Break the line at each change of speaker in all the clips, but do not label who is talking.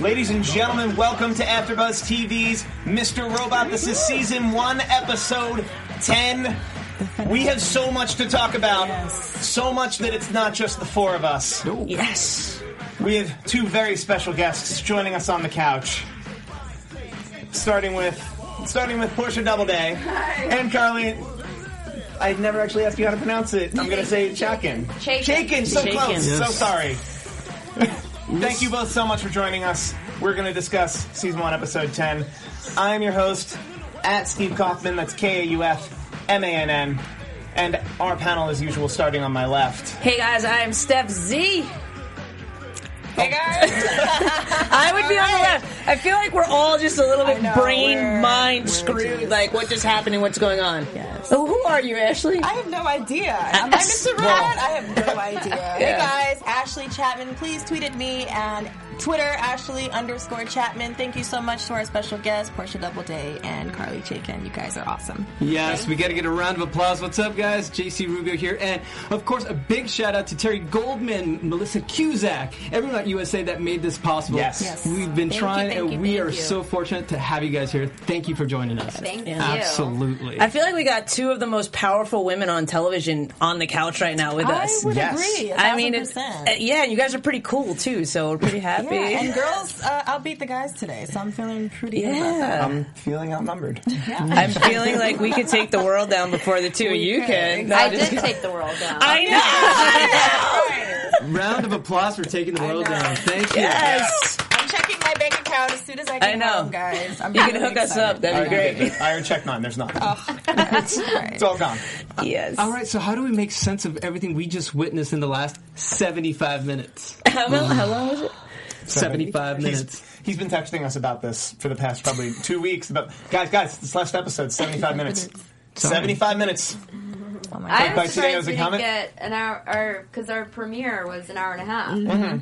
Ladies and gentlemen, welcome to AfterBuzz TV's Mr. Robot. This is season one, episode 10. We have so much to talk about. So much that it's not just the four of us.
Yes.
We have two very special guests joining us on the couch. Starting with starting with Portia Doubleday and Carly. I never actually asked you how to pronounce it. I'm going to say Chakin.
Chaikin.
Chaikin, so
Chaikin.
close. So sorry. Thank you both so much for joining us. We're going to discuss season one, episode 10. I am your host, at Steve Kaufmann. That's K A U F M A N N. And our panel, as usual, starting on my left.
Hey guys, I am Steph Z.
Hey guys.
I would be on the left. I feel like we're all just a little bit
know,
brain,
we're-
mind
we're
screwed.
just-
Like what just happened and what's going on.
Yes.
So who are you, Ashley?
I have no idea. Am I Mr. Robot? I have no idea. Hey guys, Ashley Chapman. Please tweet at me and Twitter Ashley underscore Chapman. Thank you so much to our special guests, Portia Doubleday and Carly Chaikin. You guys are awesome.
Yes, we got to get a round of applause. What's up, guys? JC Rubio here. And, of course, a big shout out to Terry Goldman, Melissa Cusack, everyone at USA that made this possible.
Yes. Yes.
We've been
Thank
trying,
thank
and
you,
we are
you.
so fortunate to have you guys here. Thank you for joining us.
Thank you.
Absolutely.
I feel like we got two of the most powerful women on television on the couch right now with
I
us.
would
Yes.
agree.
I mean,
it's,
it's, uh, yeah, and you guys are pretty cool too, so we're pretty happy.
yeah, and girls, uh, I'll beat the guys today, so I'm feeling pretty good about that.
Yeah.
I'm feeling outnumbered.
I'm feeling like we could take the world down before the two of you
could.
can. No,
I did take the world down.
I know.
round of applause for taking the world down. Thank you.
yes.
I'm checking my bank account as soon as I get
I know.
home, guys. I'm
You can
really
hook us
excited.
up. That'd be
I
great.
did. I already checked mine. There's nothing.
Oh, that's right.
It's all gone.
Yes.
All right, so how do we make sense of everything we just witnessed in the last 75 minutes?
How, well, how long was it?
75 minutes.
He's, he's been texting us about this for the past probably two weeks. About guys, guys, this last episode, 75 minutes. 75 minutes.
Oh my
I'm
By today
surprised
as a
we didn't
comment?
get an hour, or because our premiere was an hour and a half.
Mm-hmm.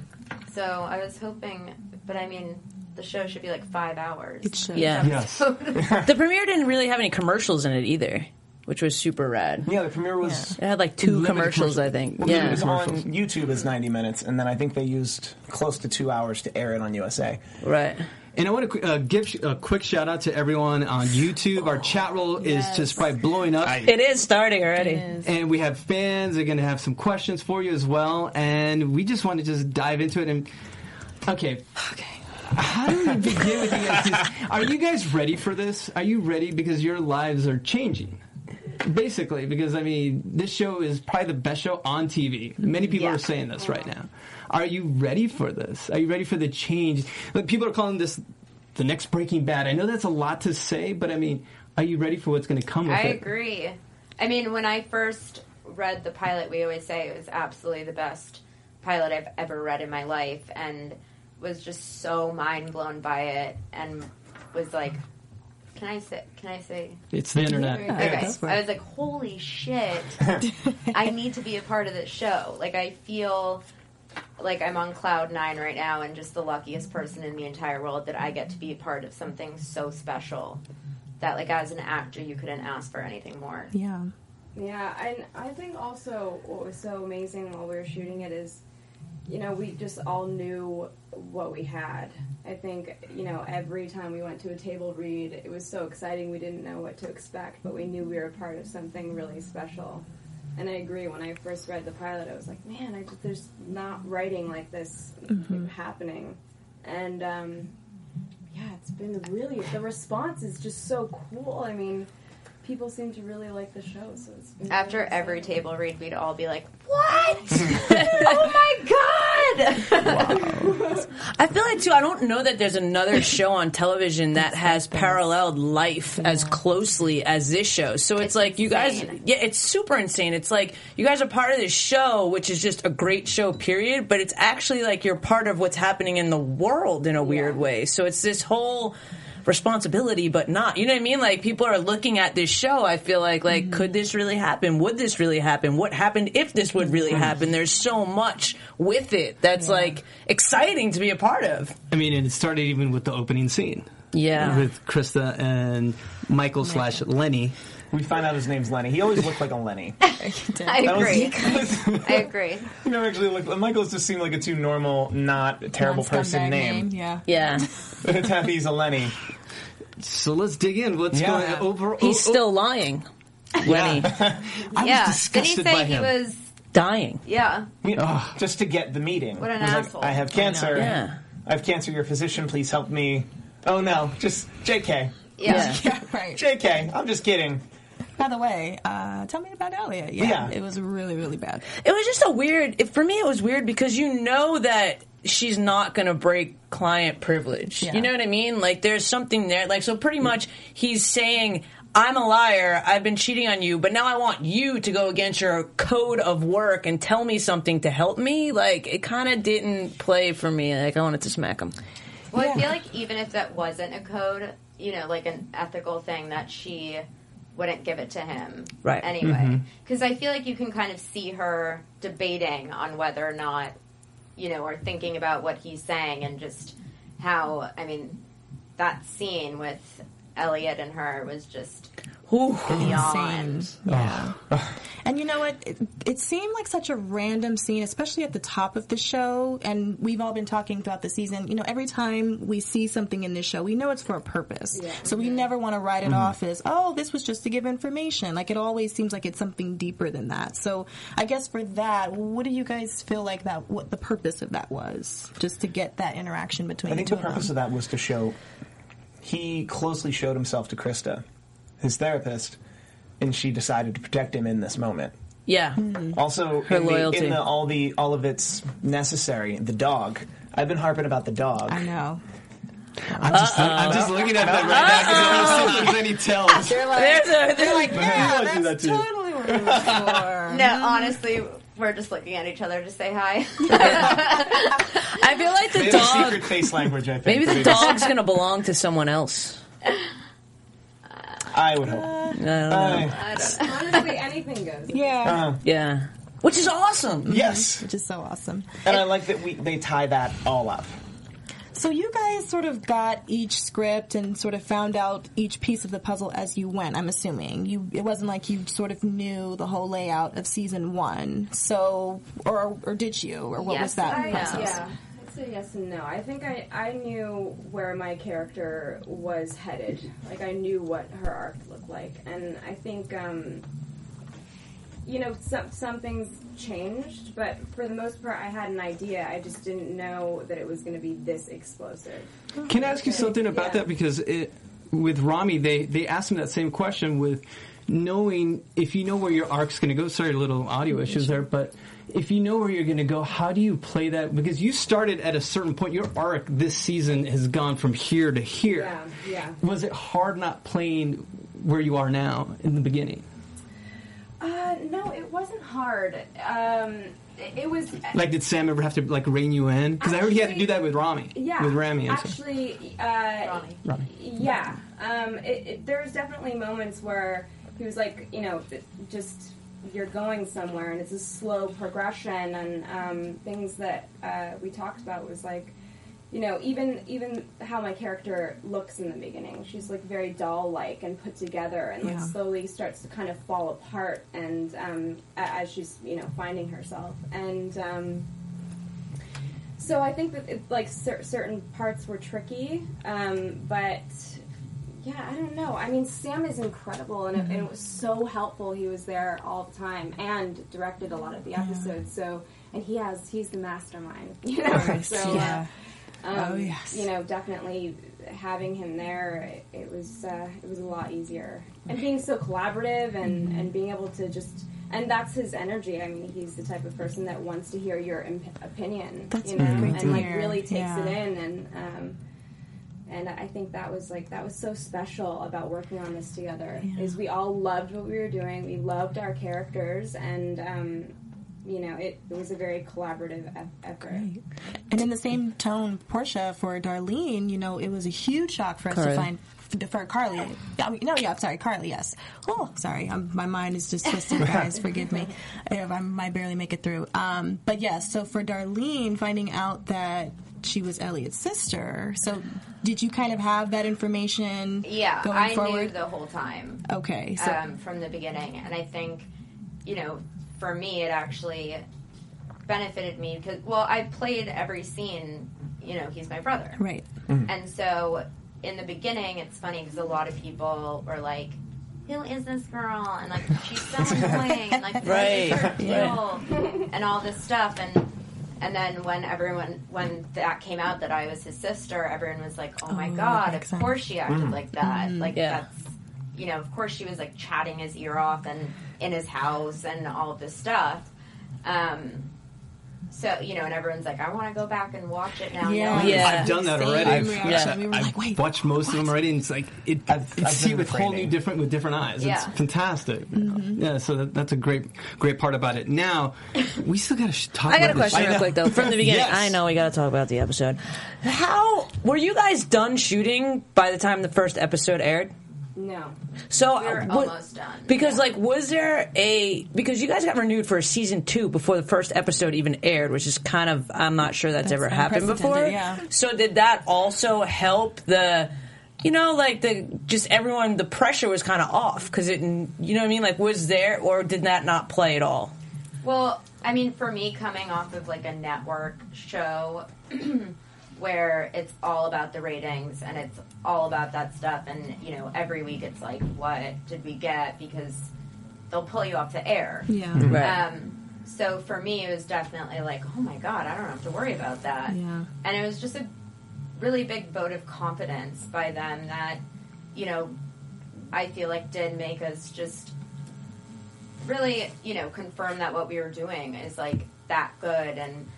So I was hoping, but I mean, the show should be like five hours. It
should.
Yeah.
Yes.
The premiere didn't really have any commercials in it either, which was super rad.
Yeah, the premiere was.
It had like two
Limited
commercials,
commercial.
I think.
Well,
yeah.
It was on YouTube is 90 minutes, and then I think they used close to two hours to air it on USA.
Right.
And I want to uh, give a quick shout out to everyone on YouTube. Our chat roll is just probably blowing up.
It is starting already.
and we have fans. They're going to have some questions for you as well. And we just want to just dive into it. And okay,
Okay.
how do we begin with you guys? Are you guys ready for this? Are you ready because your lives are changing? Basically, because I mean, this show is probably the best show on TV. Many people
Yeah.
are saying this right now. Are you ready for this? Are you ready for the change? Like, people are calling this the next Breaking Bad. I know that's a lot to say, but I mean, are you ready for what's going to come with
I
it?
agree. I mean, when I first read the pilot, we always say it was absolutely the best pilot I've ever read in my life, and was just so mind blown by it, and was like, "Can I say? Can I say?"
It's the internet.
Okay. I was like, holy shit. I need to be a part of this show. Like, I feel like I'm on cloud nine right now and just the luckiest person in the entire world that I get to be a part of something so special that, like, as an actor, you couldn't ask for anything more.
Yeah.
Yeah, and I think also what was so amazing while we were shooting it is, you know, we just all knew what we had. I think, you know, every time we went to a table read, it was so exciting. We didn't know what to expect, but we knew we were a part of something really special. And I agree. When I first read the pilot, I was like, man, I just, there's not writing like this happening. And um, yeah, it's been really the response is just so cool. I mean, people seem to really like the show, so it's been
After
really
every table read, we'd all be like, "What? oh my god!"
I feel like too. I don't know that there's another show on television that has paralleled life as closely as this show. So it's,
It's
like you guys, yeah, it's super insane. It's like you guys are part of this show, which is just a great show, period. But it's actually like you're part of what's happening in the world in a weird way. So it's this whole responsibility but not you know what i mean? Like people are looking at this show i feel like like mm-hmm. could this really happen? Would this really happen? What happened if this would really happen? There's so much with it that's like exciting to be a part of.
I mean, and it started even with the opening scene.
yeah.
With Krista and Michael slash Lenny.
We find out his name's Lenny. He always looked like a Lenny.
I
That was-
agree. I agree.
You never actually looked. Michael's just seemed like a too normal, not terrible person
Scumbag
name.
Yeah.
yeah
It's happy he's a Lenny.
So let's dig in. What's
Yeah.
going over?
he's
oh,
still lying Lenny
I was
yeah. Did he
disgusted
say
by
he
him.
was?
dying
Yeah.
Yeah, Just to get the meeting.
What an
He's like,
asshole.
I have cancer.
Yeah.
I have cancer. Your physician, please help me. Oh no, just JK.
Yeah.
Yeah, right.
JK. I'm just kidding.
By the way, uh, tell me about Elliot. Yeah,
Yeah.
it was really, really bad.
it was just a weird it, for me it was weird because you know that she's not going to break client privilege
Yeah.
you know what i mean like there's something there like so pretty much he's saying i'm a liar i've been cheating on you but now i want you to go against your code of work and tell me something to help me like it kind of didn't play for me like i wanted to smack him
Well, I feel like even if that wasn't a code, you know, like an ethical thing, that she wouldn't give it to him
Right.
anyway. Mm-hmm. Because I feel like you can kind of see her debating on whether or not, you know, or thinking about what he's saying and just how, I mean, that scene with Elliot and her was just
Ooh.
beyond.
Yeah. and you know what? It, it seemed like such a random scene, especially at the top of the show. And we've all been talking throughout the season. You know, every time we see something in this show, we know it's for a purpose. So we never want to write it mm-hmm. off as, oh, this was just to give information. Like it always seems like it's something deeper than that. So I guess for that, what do you guys feel like that? What the purpose of that was? Just to get that interaction between
I
the
think
two
the
of them.
purpose of that was to show he closely showed himself to Krista, his therapist, and she decided to protect him in this moment.
yeah mm-hmm.
Also,
Her
in, the,
loyalty.
in the, all the all of its necessary, the dog. I've been harping about the dog.
I know.
I'm just, I'm just looking at that right now because I don't see if there's any tells.
They're like,
there's a, there's
Like, yeah, that's
that
totally what it was for.
no, honestly, we're just looking at each other to say hi.
i feel like the
They have a
dog
secret face language, I think.
maybe the dog's going to belong to someone else
I would hope.
Uh, I don't know.
I-
Honestly, anything goes.
Yeah. Uh-huh.
yeah which is awesome
yes,
Which is so awesome.
and I like that we they tie that all up.
So you guys sort of got each script and sort of found out each piece of the puzzle as you went. I'm assuming you. It wasn't like you sort of knew the whole layout of season one. So, or or did you, or what
Yes,
was that
I- uh,
process?
Yeah, I'd say yes and no. I think I, I knew where my character was headed. Like I knew what her arc looked like, and I think um, you know some some things changed, but for the most part, I had an idea. I just didn't know that it was going to be this explosive.
Can I ask you something about
Yeah.
that? Because it, with Rami, they, they asked him that same question with knowing if you know where your arc's going to go. Sorry, little audio issues there, but if you know where you're going to go, how do you play that? Because you started at a certain point. Your arc this season has gone from here to here.
Yeah, yeah.
Was it hard not playing where you are now in the beginning?
Uh, no, it wasn't hard. Um, it, it was
Like, did Sam ever have to like rein you in? Because I heard he had to do that with Rami.
Yeah,
With Rami. I'm.
Actually, uh,
Rami.
Rami.
yeah. Um, it, it, there was definitely moments where he was like, you know, just you're going somewhere, and it's a slow progression, and um, things that uh, we talked about was like, you know, even even how my character looks in the beginning. She's like very doll-like and put together, and like
Yeah.
slowly starts to kind of fall apart, and um, as she's you know finding herself, and. Um, so I think that it, like cer- certain parts were tricky, um, but yeah, I don't know. I mean, Sam is incredible, and, it, and it was so helpful. He was there all the time and directed a lot of the episodes. So, and he has he's the mastermind, you know. So,
Yeah.
uh, Um,
Oh, yes.
You know, definitely having him there, it, it was uh, it was a lot easier, and being so collaborative and
Mm-hmm.
and being able to just. And that's his energy. I mean, he's the type of person that wants to hear your imp- opinion,
That's
you know,
great
and like really takes
Yeah.
it in. And um, and I think that was like that was so special about working on this together. Is we all loved what we were doing. We loved our characters, and um, you know, it, it was a very collaborative e- effort.
And in the same tone, Portia for Darlene, you know, it was a huge shock for us
Carly.
to find for Carly. Yeah, I mean, no, yeah, sorry, Carly. Yes. Oh, sorry, i my mind is just twisted, guys. Forgive me. I, I might barely make it through. Um, but yes, so for Darlene, finding out that she was Elliot's sister. So, did you kind of have that information?
Yeah,
going
I
forward.
knew the whole time.
Okay, so
um, from the beginning. And I think, you know, for me, it actually benefited me because, well, I played every scene, you know, he's my brother.
right.
And so in the beginning, it's funny because a lot of people were like, who is this girl? And like, she's so annoying. And like, what is
Right,
her deal? And all this stuff. And and then when everyone, when that came out that I was his sister, everyone was like, oh my
Oh,
God, of
sense.
course she acted like that. Like,
Yeah.
that's, you know, of course she was like chatting his ear off and in his house and all of this stuff. Um, so, you know, and everyone's like, I want to go back and watch it now.
Yeah.
knowing
Yeah.
I've done that
Same
already.
reaction.
yeah.
We were
I've
like, wait,
watched most of them already, and it's like it,
I've-
it's
I've
see
been
with whole new different with different eyes.
Yeah.
It's fantastic.
Mm-hmm.
Yeah, so that, that's a great great part about it. Now we still got to talk.
I got a
about this
question real quick though. From the beginning,
Yes.
I know we got to talk about the episode. How were you guys done shooting by the time the first episode aired?
No.
So
We were
uh, wa-
almost done.
Because
Yeah.
like, was there a because you guys got renewed for a season two before the first episode even aired, which is kind of I'm not sure that's,
That's
ever happened before.
yeah.
So did that also help the? You know, like the just everyone, the pressure was kind of off because it, you know what I mean. Like, was there or did that not play at all?
Well, I mean, for me, coming off of like a network show where it's all about the ratings and it's all about that stuff, and you know, every week it's like, what did we get? Because they'll pull you off the air.
Yeah.
Right.
Um, so for me, it was definitely like, oh my god, I don't have to worry about that.
Yeah.
And it was just a really big vote of confidence by them that, you know, I feel like did make us just really, you know, confirm that what we were doing is like that good. And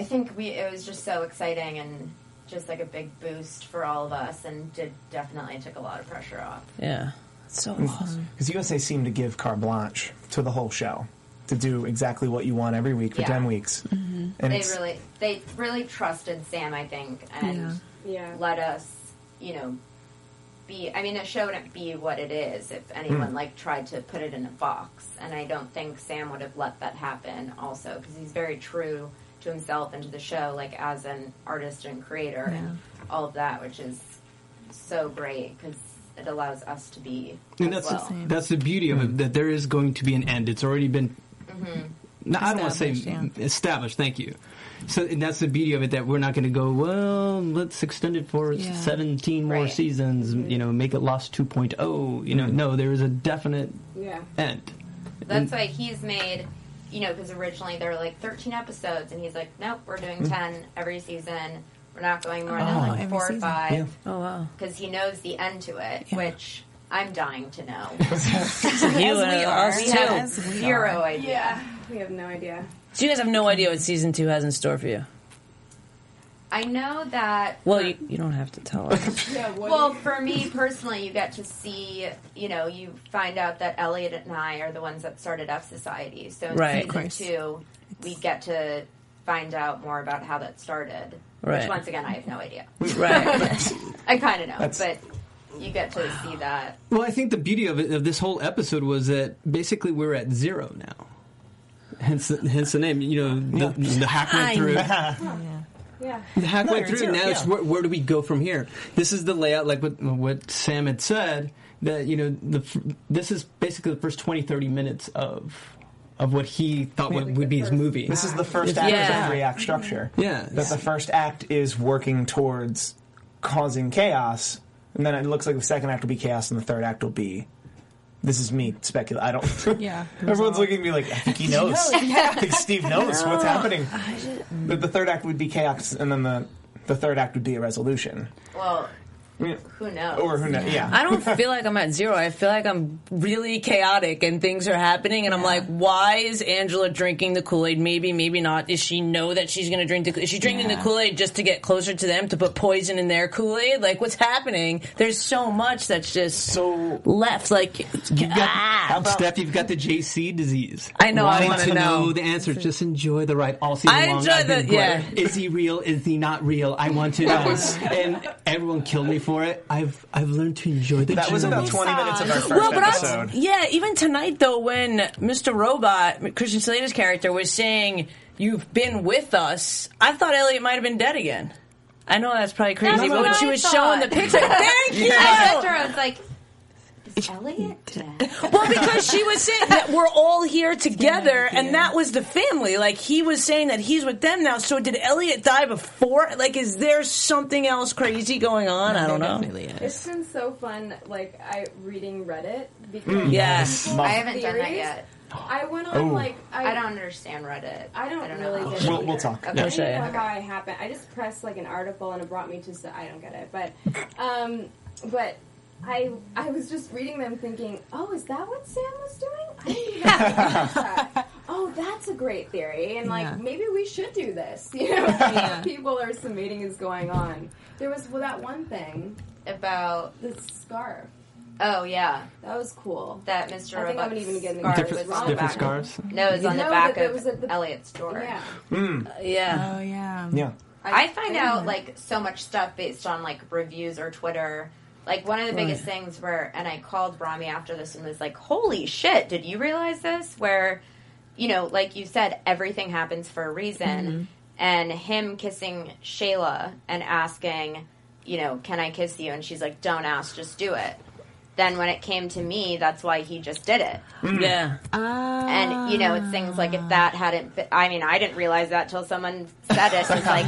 I think we it was just so exciting and just like a big boost for all of us, and did definitely took a lot of pressure off.
Yeah, It's so
Mm-hmm.
awesome.
Because USA seemed to give carte blanche to the whole show to do exactly what you want every week for
Yeah.
10 weeks. And
They
it's,
really they really trusted Sam, I think, and
Yeah.
let us, you know, be. I mean, the show wouldn't be what it is if anyone like tried to put it in a box, and I don't think Sam would have let that happen. Also, because he's very true to himself and to the show, like as an artist and creator, and all of that, which is so great because it allows us to be
And that's
well.
that's the beauty of it mm-hmm. that there is going to be an end. It's already been. Mm-hmm. No, I don't want to say
Established, yeah.
established. Thank you. So and that's the beauty of it that we're not going to go. Well, let's extend it for
Yeah.
seventeen more
Right.
seasons. You know, make it Lost 2.0. You know, mm-hmm. no, there is a definite
Yeah.
end.
That's why he's made, you know, because originally there were like 13 episodes, and he's like, nope, we're doing 10 every season. We're not going more than
Oh,
like
every
four or
season.
five.
Yeah.
Oh wow.
Because he knows the end to it,
Yeah.
which I'm dying to know.
You
As
and
we are.
us
we
too.
have zero idea.
Yeah. We have no idea.
So you guys have no idea what season two has in store for you.
I know that.
Well, you, you don't have to tell us.
Yeah. What
Well, for me personally, you get to see, you know, you find out that Elliot and I are the ones that started F Society. So in
Right.
Season
course.
two, we get to find out more about how that started.
Right.
Which, once again, I have no idea.
right.
I kind of know,
That's-
but you get to see that.
Well, I think the beauty of it of this whole episode was that basically we're at zero now. Hence, the, hence the name. You know, the, the hack went through.
yeah.
The hack
No,
through.
zero,
now it's where, where do we go from here? This is the layout, like what, what Sam had said. That you know, the this is basically the first 20, 30 minutes of of what he thought would, would be his movie.
this is the first
It's
act
Yeah.
of every act structure.
Yeah.
That the first act is working towards causing chaos, and then it looks like the second act will be chaos, and the third act will be. This is me speculating. I don't.
Yeah.
Everyone's looking at me like I think he knows. I think Steve knows what's happening. But the third act would be chaos, and then the the third act would be a resolution.
Well,
I mean,
who knows?
or who knows? Yeah.
I don't feel like I'm at zero. I feel like I'm really chaotic and things are happening, and I'm like, why is Angela drinking the Kool Aid? Maybe, maybe not. Does she know that she's going to drink the? Is she drinking
Yeah.
the Kool Aid just to get closer to them to put poison in their Kool Aid? Like, what's happening? There's so much that's just
So-
left. Like,
You've got,
ah.
Steph, you've got the JC disease.
I know, I
Wanting
wanna
to
know.
the answer. Just enjoy the ride all season
I
long.
enjoy
I've
the- yeah.
Is he real? Is he not real? I want to know. and everyone killed me for it. I've I've learned to enjoy the
That was about 20 minutes of our first
Well, but
episode.
I, yeah, even tonight though, when Mr. Robot, Christian Slater's character, was saying, "You've been with us," I thought Elliot might have been dead again. I know that's probably crazy,
That's
but when
I
she was
thought.
showing the picture, thank you.
I said to her, I was like, is Elliot dead?
Well, because she was saying that we're all here together, and that was the family. Like he was saying that he's with them now. So did Elliot die before? Like, is there something else crazy going on? I don't know.
Definitely is.
It's been so fun, like I reading Reddit because
Mm. Yes.
I
have
haven't done that yet.
I went on
Oh.
like I,
I don't understand Reddit.
I don't,
know
really
how.
get.
We'll- we'll talk.
Okay.
We'll
I
you.
don't know how it happened. I just pressed like an article and it brought me to. I don't get it, but um, but I I was just reading them thinking, oh, is that what Sam was doing? I didn't even that. Oh, that's a great theory, and like
Yeah.
maybe we should do this. You know,
Yeah.
people are submitting is going on. There was well, that one thing,
About
the scarf.
oh yeah,
That was cool.
that Mr.
I think I'm even get the
scarf
different
was on the
different
back.
scarves.
No, it was on the
No,
back
that- that
of
was at the-
Elliot's door.
Yeah. Hmm.
Uh, yeah.
Oh yeah.
Yeah.
I find out like so much stuff based on like reviews or Twitter. Like one of the biggest things where, and I called Rami after this and was like, "Holy shit! Did you realize this?" Where, you know, like you said, everything happens for a reason, mm-hmm. and him kissing Shayla and asking, you know, "Can I kiss you?" and she's like, "Don't ask, just do it." Then when it came to me, that's why he just did it. Hmm.
Yeah.
And you know, it's things like if that hadn't. Been, I mean, I didn't realize that till someone said it. It's like,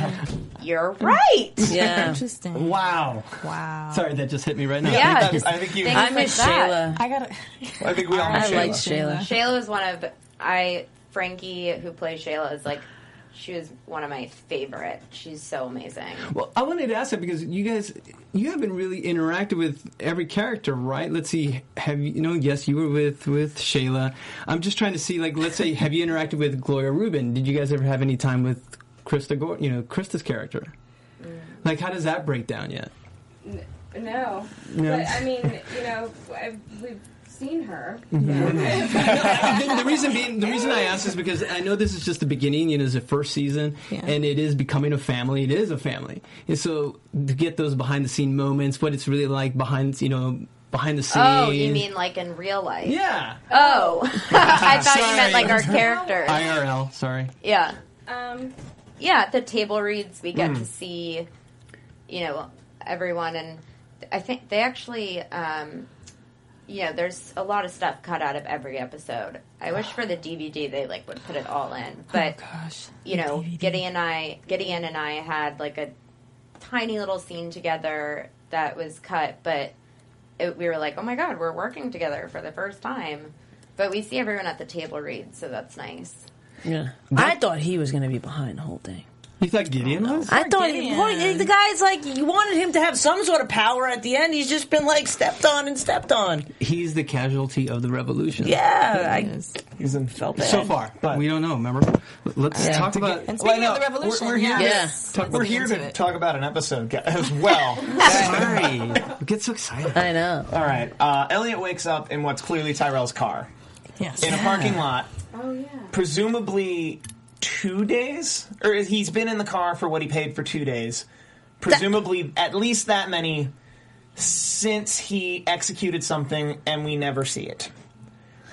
you're right.
Yeah.
Interesting.
Wow.
Wow.
Sorry, that just hit me right now.
Yeah,
That's-
just
I think you-
I miss
that.
Shayla.
I gotta.
I think we all
I
miss
like
Shayla.
Shayla.
Shayla was one of I Frankie who plays Shayla is like she was one of my favorite. She's so amazing.
Well, I wanted to ask that because you guys, you haven't really interacted with every character, right? Let's see. Have you, you know? Yes, you were with with Shayla. I'm just trying to see, like, let's say, have you interacted with Gloria Reuben? Did you guys ever have any time with Krista? Gore, you know, Krista's character. Like, how does that break down yet?
No,
No.
but I mean, you know, I've, we've seen her.
the, the reason being, the reason I ask is because I know this is just the beginning. You know, it's the first season,
Yeah.
and it is becoming a family. It is a family, and so to get those behind the scene moments, what it's really like behind, you know, behind the scenes.
Oh, you mean like in real life?
Yeah.
Oh, I thought you meant like our characters.
IRL. Sorry.
Yeah,
Um,
yeah. At the table reads, we get to see, you know, everyone, and I think they actually, um, you know, there's a lot of stuff cut out of every episode. I wish for the DVD they like would put it all in, but
Gosh.
you know,
DVD.
Gideon and I, Gideon and I had like a tiny little scene together that was cut, but it, we were like, oh my god, we're working together for the first time. But we see everyone at the table read, so that's nice.
Yeah. I thought he was going to be behind the whole thing.
You thought Gideon was?
I thought
Gideon.
boy, the guy's like you wanted him to have some sort of power at the end. He's just been like stepped on and stepped on.
He's the casualty of the revolution.
Yeah, I
Yes.
He's in
felt bad.
So far,
But-
we don't know. Remember? Let's
Yeah.
talk about.
And
Well,
speaking
no,
of the revolution,
we're- we're here
yeah.
to-
Yeah.
Let's
We're here to
it.
talk about an episode as well.
Sorry, we get so excited.
I know.
All right. Uh, Elliot wakes up in what's clearly Tyrell's car
Yes.
in a parking lot,
oh yeah.
presumably two days, or he's been in the car for what he paid for two days. Presumably, at least that many since he executed something, and we never see it.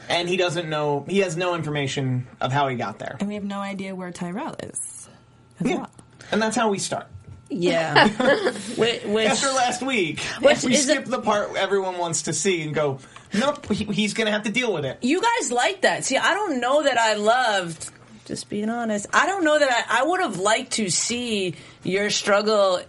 And he doesn't know. He has no information of how he got there.
And we have no idea where Tyrell is. As
Yeah.
well.
And that's how we start.
Yeah. which, which
After last week,
Which
we skip
a-
the part everyone wants to see and go, nope, he, he's going to have to deal with it.
you guys like that. See, I don't know that I loved. Just being honest, I don't know that I, I would have liked to see your struggle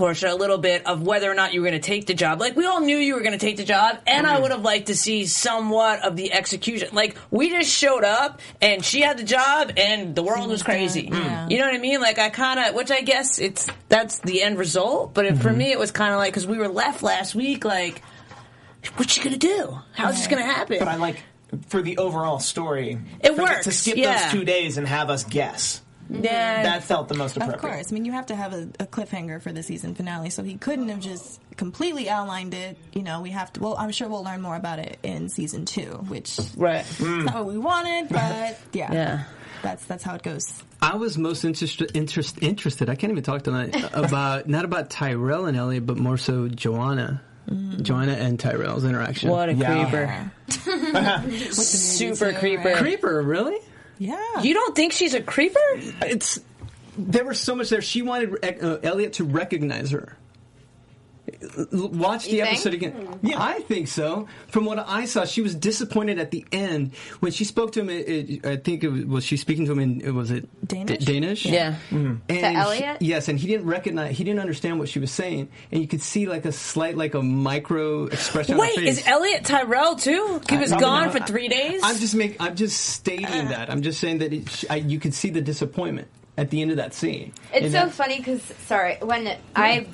Portia, a little bit of whether or not you were going to take the job. Like we all knew you were going to take the job, and I mm-hmm. would have liked to see somewhat of the execution. Like we just showed up, and she had the job, and the world was crazy.
Yeah.
You know what I mean? Like I kind of, which I guess it's that's the end result. But it, for mm-hmm. me, it was kind of like because we were left last week, like. What's she gonna do? How's this gonna happen?
But I like for the overall story.
It
for-
works,
to skip
yeah.
those two days and have us guess.
yeah,
That felt the most appropriate.
Of course. I mean, you have to have a, a cliffhanger for the season finale, so he couldn't have just completely outlined it. You know, we have to. Well, I'm sure we'll learn more about it in season two, which is
right. Hmm.
not what we wanted, but yeah,
Yeah.
that's that's how it goes.
I was most interested interest, interested. I can't even talk tonight about not about Tyrell and Elliot, but more so Joanna, Joanna and Tyrell's interaction.
What a
Yeah.
creeper! Super creeper.
creeper? Really?
Yeah,
You don't think she's a creeper?
It's there was so much there. She wanted uh, Elliot to recognize her. L- Watch the
You think?
episode again. Hmm. Yeah, I think so. From what I saw, she was disappointed at the end when she spoke to him. It, it, I think it was, was she speaking to him in was it
Danish?
D- Danish?
Yeah. Mm-hmm.
And
To
he-
Elliot?
yes, and he didn't recognize. He didn't understand what she was saying, and you could see like a slight, like a micro expression.
Wait,
on her face.
is Elliot Tyrell too? He was
probably
gone
not.
for three days.
I'm just make. I'm just stating uh. that. I'm just saying that it, I, you could see the disappointment at the end of that scene.
It's
And
so
that-
funny because sorry, when I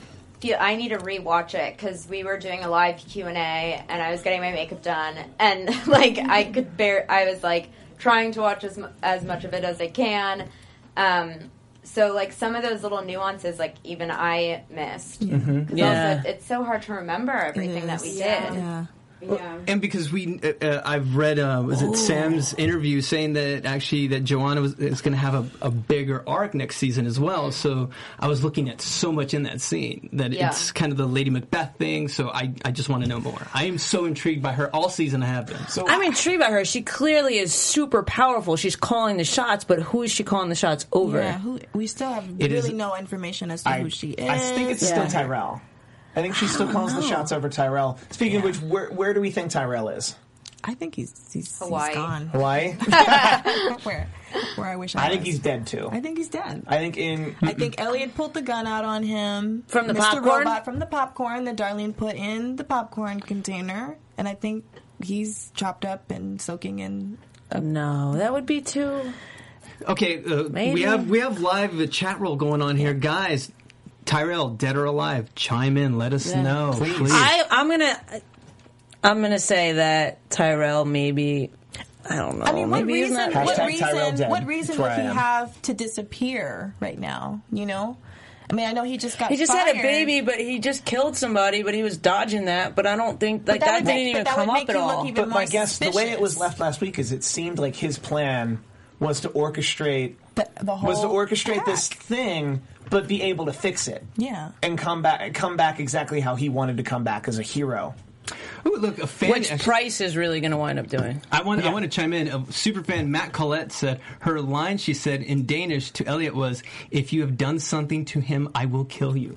feel I need to rewatch it because we were doing a live Q and A and I was getting my makeup done and like I could bear. I was like trying to watch as as much of it as I can. Um, so like some of those little nuances, like even I missed. 'Cause
Yeah.
also, it's so hard to remember everything that we did.
Yeah.
yeah.
Yeah.
And because we, uh, uh, I've read, uh, was it Sam's interview saying that actually that Joanna was is going to have a, a bigger arc next season as well. So I was looking at so much in that scene that
Yeah.
it's kind of the Lady Macbeth thing. So I, I just want to know more. I am so intrigued by her all season. I have been.
So
I'm intrigued by her. She clearly is super powerful. She's calling the shots, but who is she calling the shots over?
Yeah, who, we still have
It
really
is-
no information as to
I,
who she is.
I think it's
Yeah.
still Tyrell. I think she still calls the shots over Tyrell. Speaking of which, where, where do we think Tyrell is?
I think he's he's,
Hawaii.
he's gone.
Hawaii?
where where I wish I,
I think
was.
he's dead too.
I think he's dead.
I think in
I think Elliot pulled the gun out on him
From the
Mr.
popcorn?
Robot from the popcorn that Darlene put in the popcorn container, and I think he's chopped up and soaking in.
no, that would be too.
Okay, uh,
Maybe.
we have we have live uh, chat roll going on here, guys. Tyrell, dead or alive? Chime in. Let us know, please.
I I'm gonna I'm gonna say that Tyrell maybe. I don't know.
I mean, what
maybe he's
reason?
not.
What
Tyrell
reason?
dead.
What reason
That's where
would
I
he
am.
have to disappear right now? You know, I mean, I know he just got.
He just
fired,
had a baby, but he just killed somebody. But he was dodging that. But I don't think like
that
that,
would
didn't
make-
even
but that
come
would
up at
you look
all.
even
but my
more
guess, the way it was left last week, is it seemed like his plan was to orchestrate
The, the whole
was to orchestrate this
attack.
thing, but be able to fix it.
Yeah.
and come back come back exactly how he wanted to come back as a hero.
Ooh, look, a fan.
Which Price is really going to wind up doing?
I want I want to chime in. A super fan Matt Collette said her line she said in Danish to Elliot was, "If you have done something to him, I will kill you."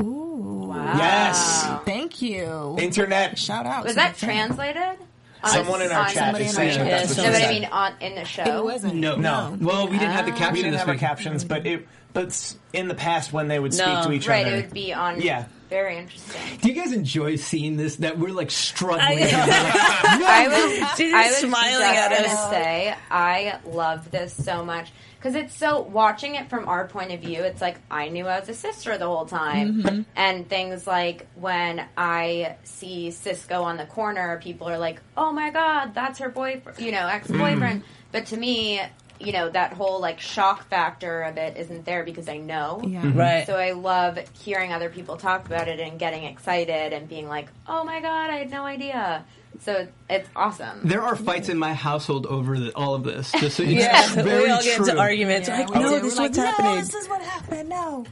Ooh! Wow.
Yes,
Thank you.
internet.
Shout out.
Was that
translated? fan.
Translated? On
Someone in our
on-
chat
somebody
is
in our
saying
chat.
that's what she
No, but
said.
I mean on in the show.
It wasn't.
No,
No.
Well, we didn't have the um, caption.
we didn't
this
have our
week.
captions, but it but s- in the past when they would speak
No.
to each
Right,
other,
it would be on.
Yeah.
Very interesting.
Do you guys enjoy seeing this? That we're like struggling.
I was,
She's
I was
smiling
just
at
gonna
us.
say I love this so much because it's so watching it from our point of view. It's like I knew I was a sister the whole time, mm-hmm. and things like when I see Cisco on the corner, people are like, "Oh my god, that's her boyfriend," you know, ex boyfriend. Mm. But to me. You know that whole like shock factor of it isn't there because I know.
Yeah. Mm-hmm.
Right.
So I love hearing other people talk about it and getting excited and being like, "Oh my god, I had no idea." So it's awesome.
There are fights in my household over the, all of this. Just so it's
yeah,
very
we all get
true.
into arguments.
Yeah,
like, no,
do.
this is
We're
what's
like,
happening.
No, this is what happened. No.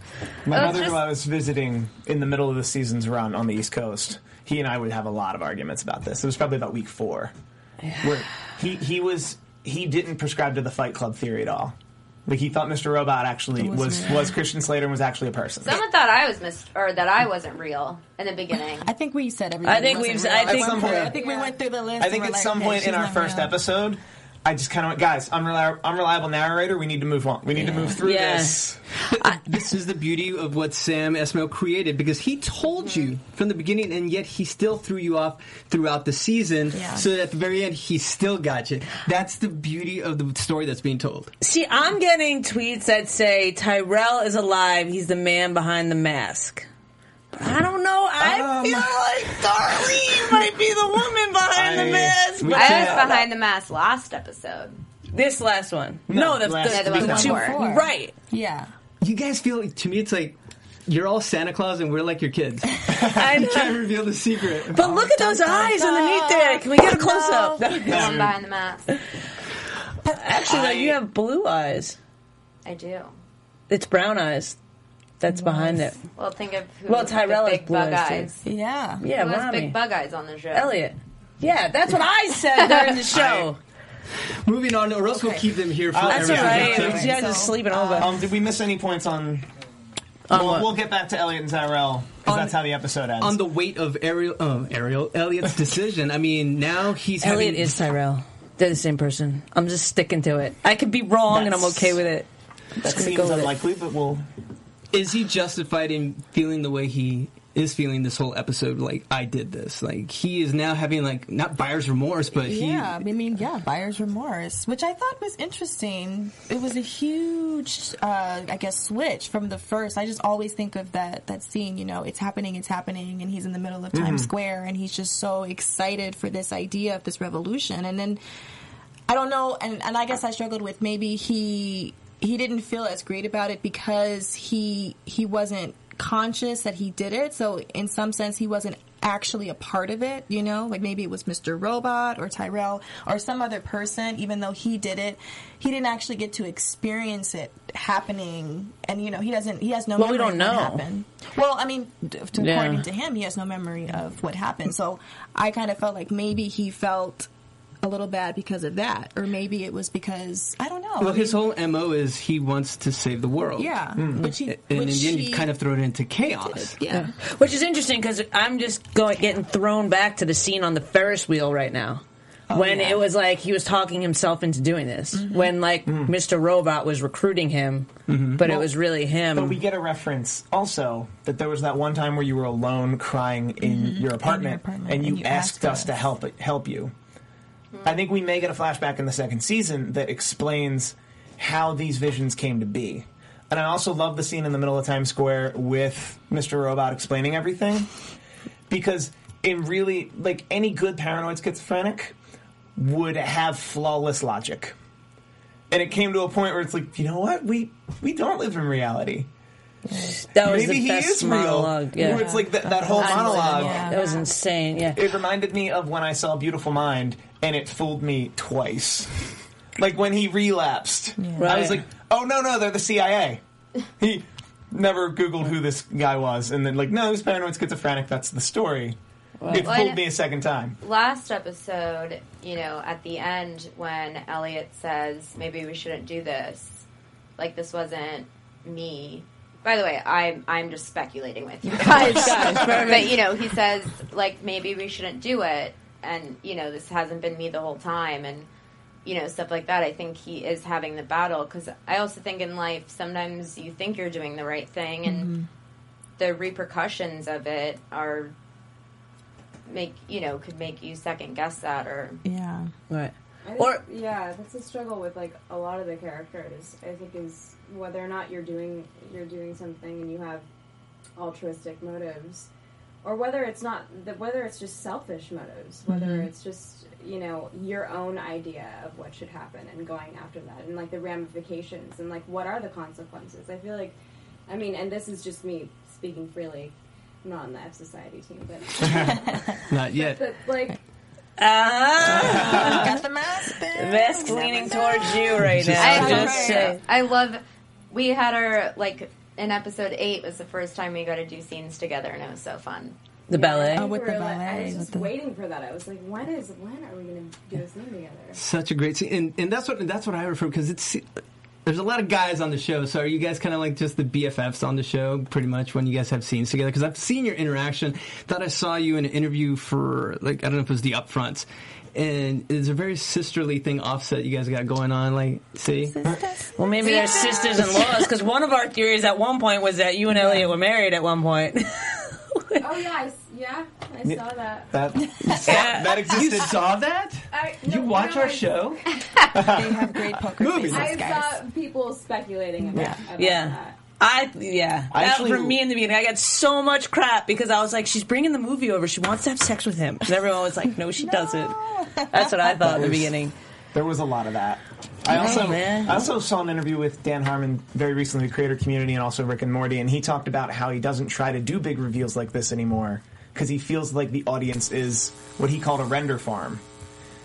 My
Well,
mother,
just-
who I was visiting in the middle of the season's run on the East Coast, he and I would have a lot of arguments about this. It was probably about week four, where he he was he didn't prescribe to the Fight Club theory at all. Like he thought Mr. Robot actually was
wasn't
was Christian Slater and was actually a person.
Someone thought I was mis- or that I wasn't real in the beginning.
I think we said everything.
I think we've-
real
I
at
think-
point. I think we went through the list.
I think at
like,
some
okay,
point in our first
real.
episode, I just kind of went, guys, unreliable, unreliable narrator. We need to move on. We need to move through
Yeah.
this.
this is the beauty of what Sam Esmail created because he told you mm-hmm. from the beginning, and yet he still threw you off throughout the season.
Yeah.
So that at the very end, he still got you. That's the beauty of the story that's being told.
See, I'm getting tweets that say Tyrell is alive. He's the man behind the mask. But I don't know. I
Um,
feel like Darlene might be the woman behind
I-
the mask. But
I was behind the mask last episode.
this last one.
No,
No, the,
last-
the,
Yeah, the one
the two,
before.
right.
Yeah.
You guys feel to me, it's like you're all Santa Claus and we're like your kids.
I know.
Can't reveal the secret.
But look at those eyes underneath there. Can we get a close up?
The one behind the mask.
Actually, though, you have blue eyes.
I do.
It's brown eyes. That's behind it.
Well, think of who
Well, Tyrell
the
has
big
blue
bug
eyes,
eyes.
Yeah.
Yeah,
Who has
Rami.
big bug eyes on the show?
Elliot. Yeah, that's what I said during the show.
Moving on, or else we'll keep them here for
That's all
everything.
right. You guys are sleeping over.
Um, did we miss any points on?
On
Well,
what?
we'll get back to Elliot and Tyrell because that's how the episode ends.
On the weight of Ariel, uh, Ariel Elliot's decision, I mean, now he's
Elliot
having,
is Tyrell. They're the same person. I'm just sticking to it. I could be wrong, and I'm okay with it.
that
gonna
seems
go with it.
unlikely, but we'll.
Is he justified in feeling the way he is feeling this whole episode? Like I did this. Like he is now having like not buyer's remorse, but he.
Yeah, I mean, yeah, buyer's remorse, which I thought was interesting. It was a huge, uh, I guess, switch from the first. I just always think of that that scene. You know, it's happening, it's happening, and he's in the middle of Times Square, and he's just so excited for this idea of this revolution, and then I don't know, and, and I guess I struggled with maybe he he didn't feel as great about it because he he wasn't conscious that he did it. So in some sense, he wasn't actually a part of it. You know, like maybe it was Mr. Robot or Tyrell or some other person. Even though he did it, he didn't actually get to experience it happening. And you know, he doesn't. He has no.
Well, we
memory
don't
of what
know.
happened. Well, I mean, to,
Yeah.
according to him, he has no memory of what happened. So I kind of felt like maybe he felt a little bad because of that, or maybe it was because I don't know.
Well,
I
his whole mo is he wants to save the world.
yeah, hmm. which he,
And in
which
the end,
he
you kind of throw it into chaos.
yeah.
Which is interesting because I'm just going getting thrown back to the scene on the Ferris wheel right now. Oh, when
yeah.
it was like he was talking himself into doing this. Mm-hmm. When like mm-hmm. Mr. Robot was recruiting him, mm-hmm. but it was really him.
But we get a reference also that there was that one time where you were alone crying in your apartment,
apartment,
and you,
and you
asked,
asked
us
us.
to help help you. I think we may get a flashback in the second season that explains how these visions came to be. And I also love the scene in the middle of Times Square with Mr. Robot explaining everything because in really like any good paranoid schizophrenic would have flawless logic. And it came to a point where it's like, you know what? We we don't live in reality.
That was
Maybe
the
he
best
is
monologue.
real.
Yeah.
Where it's like that, that whole monologue.
yeah.
that was insane. Yeah.
It reminded me of when I saw Beautiful Mind, and it fooled me twice. Like when he relapsed, I
Right.
was like, "Oh no, no, they're the CIA." He never Googled who this guy was, and then like, "No, he's paranoid schizophrenic." That's the story. It
Well,
fooled
I-
me a second time.
last episode, you know, at the end when Elliot says maybe we shouldn't do this, like this wasn't me. By the way, I'm I'm just speculating with you guys, oh but you know, he says like maybe we shouldn't do it, and you know, this hasn't been me the whole time, and you know, stuff like that. I think he is having the battle. Because I also think in life sometimes you think you're doing the right thing, and mm-hmm. the repercussions of it are make you know could make you second guess that or
Yeah.
Right.
I think,
Or-
yeah, that's a struggle with like a lot of the characters. I think is whether or not you're doing you're doing something and you have altruistic motives, or whether it's not that whether it's just selfish motives, whether mm-hmm. it's just you know your own idea of what should happen and going after that, and like the ramifications and like what are the consequences. I feel like, I mean, and this is just me speaking freely. I'm not on the F Society team, but,
Not yet.
but like
Ah,
Got the mask. there.
Mask's leaning towards you right now.
I,
Just say.
I love. We had our like in episode eight was the first time we got to do scenes together, and it was so fun.
The ballet.
Oh, with the
were like- I
ballet,
was just
the-
waiting for that. I was like, when is when are we going to do a scene together?
Such a great scene, and, and that's what that's what I refer because it's there's a lot of guys on the show. So are you guys kind of like just the BFFs on the show, pretty much when you guys have scenes together? Because I've seen your interaction. Thought I saw you in an interview for like I don't know if it was the Upfronts. And it's a very sisterly thing offset you guys got going on. Like, see?
Well, maybe they're sisters-in-laws because one of our theories at one point was that you and Elliot were married at one point.
Oh yeah, I, s- yeah, I saw that.
That
Yeah.
that
You saw that?
I,
You watch
no,
our
I-
show?
They have great poker
Movies.
faces,
I
guys.
saw people speculating about,
Yeah.
about
Yeah.
that.
I yeah.
I
That-
actually-
for me in the beginning, I got so much crap because I was like, "She's bringing the movie over. She wants to have sex with him," and everyone was like, "No, she doesn't." That's what I thought in the
was-
beginning.
There was a lot of that. I also
man.
I also saw an interview with Dan Harmon very recently, the creator community, and also Rick and Morty, and he talked about how he doesn't try to do big reveals like this anymore because he feels like the audience is what he called a render farm,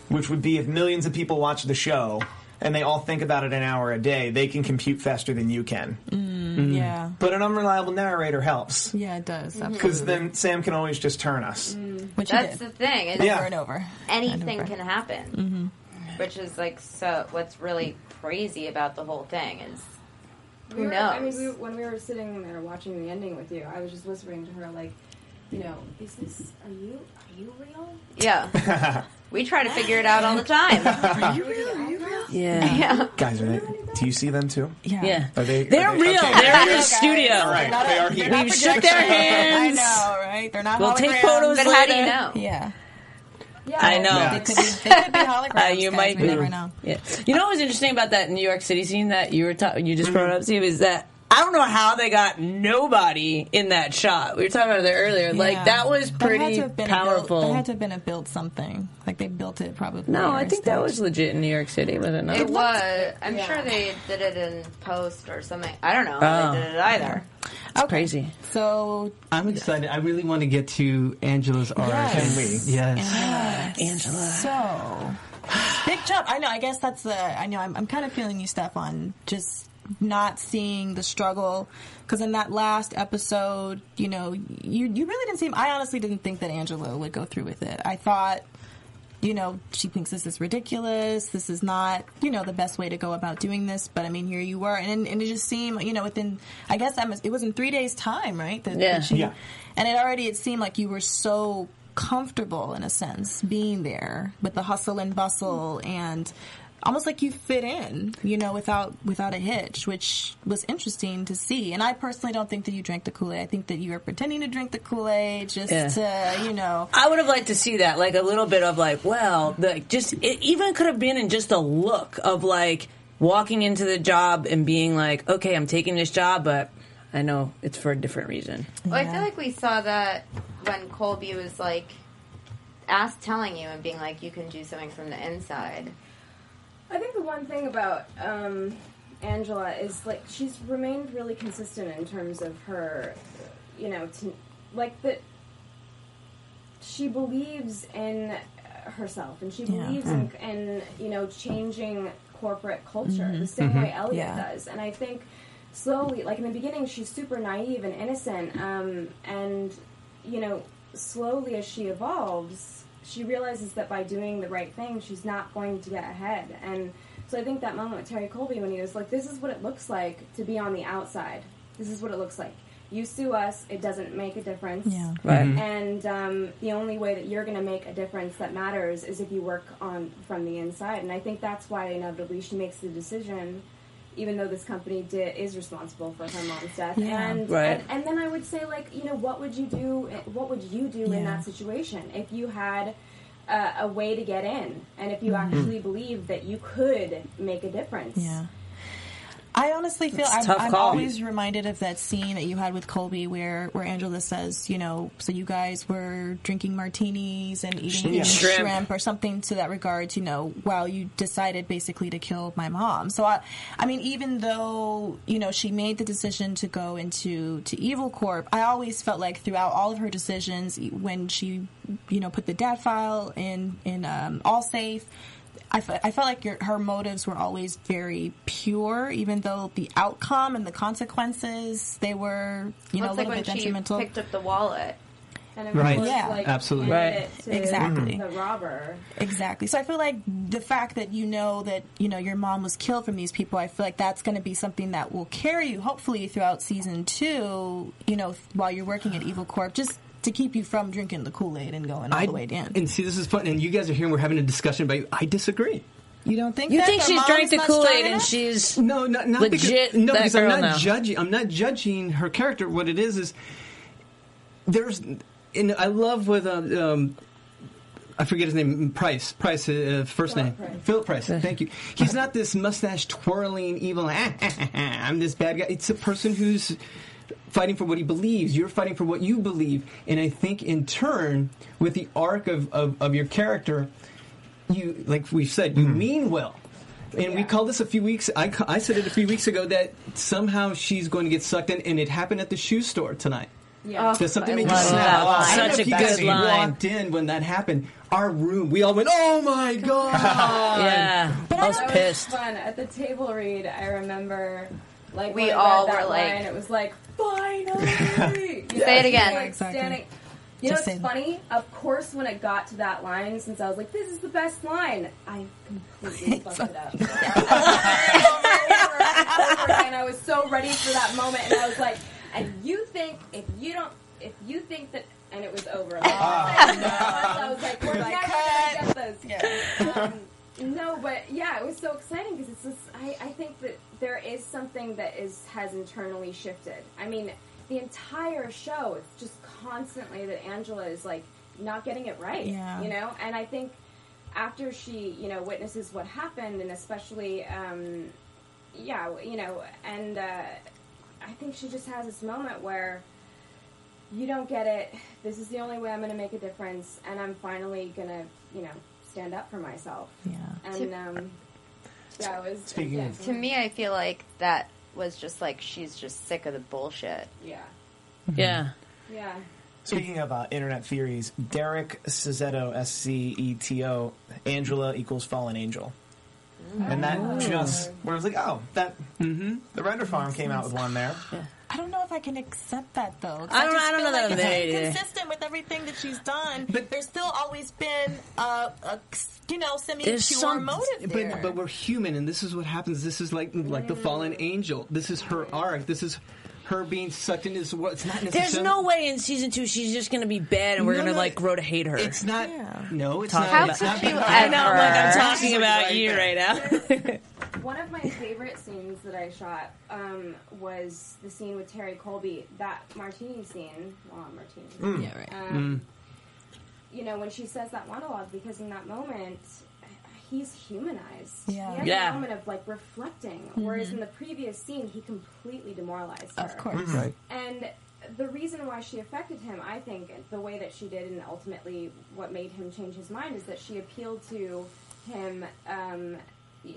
which would be if millions of people watch the show and they all think about it an hour a day, they can compute faster than you can. Mm, mm-hmm.
Yeah.
But an unreliable narrator helps
Yeah, it does.
Mm-hmm.
because
then Sam can always just turn us.
Mm, which he
That's the thing. Is
Yeah.
Over and over.
anything
And over.
can happen, mm-hmm. which is like so. What's really crazy about the whole thing is
We
who
were,
knows.
I mean, we, when we were sitting there watching the ending with you, I was just whispering to her, like, you know, is this? Are you? Are you real?
yeah, we try to figure it out all the time.
Are you real? Are you real?
Yeah,
yeah,
Guys, are they, do you see them too?
Yeah.
yeah.
Are they?
They're
are they-
real.
okay.
They're in the
Okay.
studio.
All right, they are here.
We've shook their hands.
I
hands.
know, right? They're not
We'll take photos
but how do you
later.
know?
Yeah.
Yeah,
I know.
Yeah.
They could be, they could be holograms.
Uh, you
guys.
might
we
be.
never know.
Yeah. You know what was interesting about that New York City scene that you were ta- you just brought
Mm-hmm.
up, Steve, is that I don't know how they got nobody in that shot. We were talking about it earlier. Like that was
That had
pretty
to have been
powerful.
build, that had to have been a build something. Like they built it probably.
no, I think that was legit in New York City, was it not?
It was. I'm
Yeah.
sure they did it in post or something. I don't know
Oh.
they did it either.
It's crazy.
So
I'm excited. I really want to get to Angela's art.
Yes.
Can we?
Yes.
Angela.
So big jump. I know. I guess that's the. I know. I'm, I'm kind of feeling you, Steph, on just not seeing the struggle. Because in that last episode, you know, you you really didn't seem. I honestly didn't think that Angela would go through with it. I thought. You know, she thinks this is ridiculous. This is not, you know, the best way to go about doing this. But I mean, here you were, and, and it just seemed, you know, within, I guess that was, it was in three days' time, right? That,
Yeah.
that she,
Yeah.
and it already it seemed like you were so comfortable in a sense being there with the hustle and bustle and almost like you fit in, you know, without without a hitch, which was interesting to see. And I personally don't think that you drank the Kool Aid. I think that you were pretending to drink the Kool Aid just
Yeah.
to, you know.
I would have liked to see that, like a little bit of like, well, the just it even could have been in just a look of like walking into the job and being like, okay, I'm taking this job, but I know it's for a different reason.
Well, I feel like we saw that when Colby was like asked telling you and being like, you can do something from the inside.
I think the one thing about um, Angela is like she's remained really consistent in terms of her, you know, to, like that. She believes in herself, and she
Yeah.
believes in, in you know changing corporate culture the same way Elliot
Yeah.
does. And I think slowly, like in the beginning, she's super naive and innocent, um, and you know, slowly as she evolves, she realizes that by doing the right thing, she's not going to get ahead. And so I think that moment with Terry Colby when he was like, "This is what it looks like to be on the outside. This is what it looks like. You sue us, it doesn't make a difference.
Yeah.
Right.
And um, the only way that you're going to make a difference that matters is if you work on from the inside. And I think that's why inevitably she makes the decision, even though this company did, is responsible for her mom's death.
Yeah.
And,
Right.
and and then I would say like you know what would you do? What would you do in that situation if you had uh, a way to get in, and if you actually believed that you could make a difference?
Yeah. I honestly feel
It's a
I'm,
tough
I'm always reminded of that scene that you had with Colby where, where Angela says, you know, so you guys were drinking martinis and eating,
Yeah.
eating
Shrimp.
shrimp. or something to that regard, you know, while you decided basically to kill my mom. So I, I mean, even though, you know, she made the decision to go into, to Evil Corp, I always felt like throughout all of her decisions, when she, you know, put the dad file in, in, um, Allsafe, I, fe- I felt like your, her motives were always very pure, even though the outcome and the consequences they were, you know, a
it's like
little
when
bit
she
detrimental.
picked up the wallet.
and
Right.
course,
Yeah.
like,
Absolutely.
Right.
Exactly.
the robber.
Exactly. So I feel like the fact that you know that you know your mom was killed from these people, I feel like that's going to be something that will carry you hopefully throughout season two. You know, while you're working at Evil Corp, just to keep you from drinking the Kool Aid and going all
I,
the way down.
and see, this is fun. And you guys are here. and We're having a discussion, but I disagree.
You don't think
You
that
think
her
she's
mom's
drank the Kool Aid and she's
No, not, not
Legit
because no,
that
because I'm not
now.
judging. I'm not judging her character. What it is is there's, and I love with um, um I forget his name. Price. Price. Uh, first
Philip
name.
Price.
Philip Price. Thank you. He's not this mustache twirling evil. I'm this bad guy. It's a person who's fighting for what he believes. You're fighting for what you believe. And I think in turn, with the arc of, of, of your character, you like we said, you mm-hmm. mean well. And we
Yeah.
called this a few weeks. I, I said it a few weeks ago that somehow she's going to get sucked in, and it happened at the shoe store tonight.
Yeah.
Does something
I
make you
love
snap?
that line.
I don't know
Such
if
a
you guys
good line.
walked in when that happened. Our room, we all went, "Oh my god!"
yeah. I was
That
pissed.
was fun at the table read. I remember, like
We all
read that
were like-
line, it was like finally. You
Say it again.
Like
Exactly.
standing. You know
Just
what's funny? Of course, when it got to that line, since I was like, "This is the best line," I completely fucked it up. over, and over again. I was so ready for that moment, and I was like, "And you think if you don't, if you think that." And it was over. Like, I was like, "We're never gonna get this." Um, no, but yeah, it was so exciting because it's just, I, I think that there is something that is has internally shifted. I mean, the entire show, it's just constantly that Angela is like not getting it right.
Yeah.
You know? And I think after she, you know, witnesses what happened and especially um yeah, you know, and uh I think she just has this moment where you don't get it. This is the only way I'm going to make a difference, and I'm finally going to, you know, stand up for myself.
Yeah.
And um, yeah, it was.
Speaking
yeah,
of-
To me, I feel like that was just like she's just sick of the bullshit.
yeah,
Yeah.
yeah.
Speaking of uh, internet theories, Derek Ceseto, S C E T O, Angela equals fallen angel. And that just, where I was like, oh, that, mm-hmm. the render farm came out with one there.
I don't know if I can accept that though. 'cause
I don't-
just
I don't
feel
know that
like
I'm
it's
there either.
inconsistent with everything that she's done.
But-
there's still always been a, a you know semi
There's
pure
some-
motive there.
But but we're human, and this is what happens. This is like like the mm. fallen angel. This is her arc. This is her being sucked into this world. It's not necessarily.
There's no way in season two she's just gonna be bad and we're
No,
gonna
no,
like grow to hate her.
It's not.
Yeah.
No, it's
Talking
not.
How
it's
could
not
you
because-
I know, like I'm talking about you right now.
One of my favorite scenes that I shot um, was the scene with Terry Colby, that martini scene. Well, martini.
yeah, right.
Um, You know, when she says that monologue, because in that moment, he's humanized.
Yeah.
He has
Yeah.
a moment of like reflecting, whereas in the mm-hmm. previous scene, he completely demoralized her.
Of course. Mm-hmm.
Right.
And the reason why she affected him, I think, the way that she did, and ultimately what made him change his mind, is that she appealed to him. Um,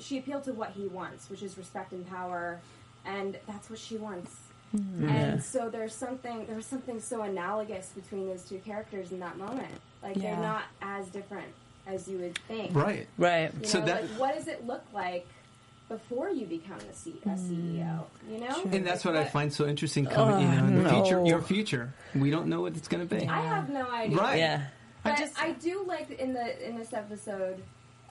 she appealed to what he wants, which is respect and power, and that's what she wants. Mm-hmm. And so there's something there's something so analogous between those two characters in that moment. Like
Yeah.
they're not as different as you would think.
Right.
right.
You
So
know,
that-
like, what does it look like before you become a, C- a CEO? You know,
And that's what I find so interesting coming you know, in the
no.
future. Your future. We don't know what it's going to be.
I have no idea.
Right.
Yeah.
But
I just-
I do like in the in this episode,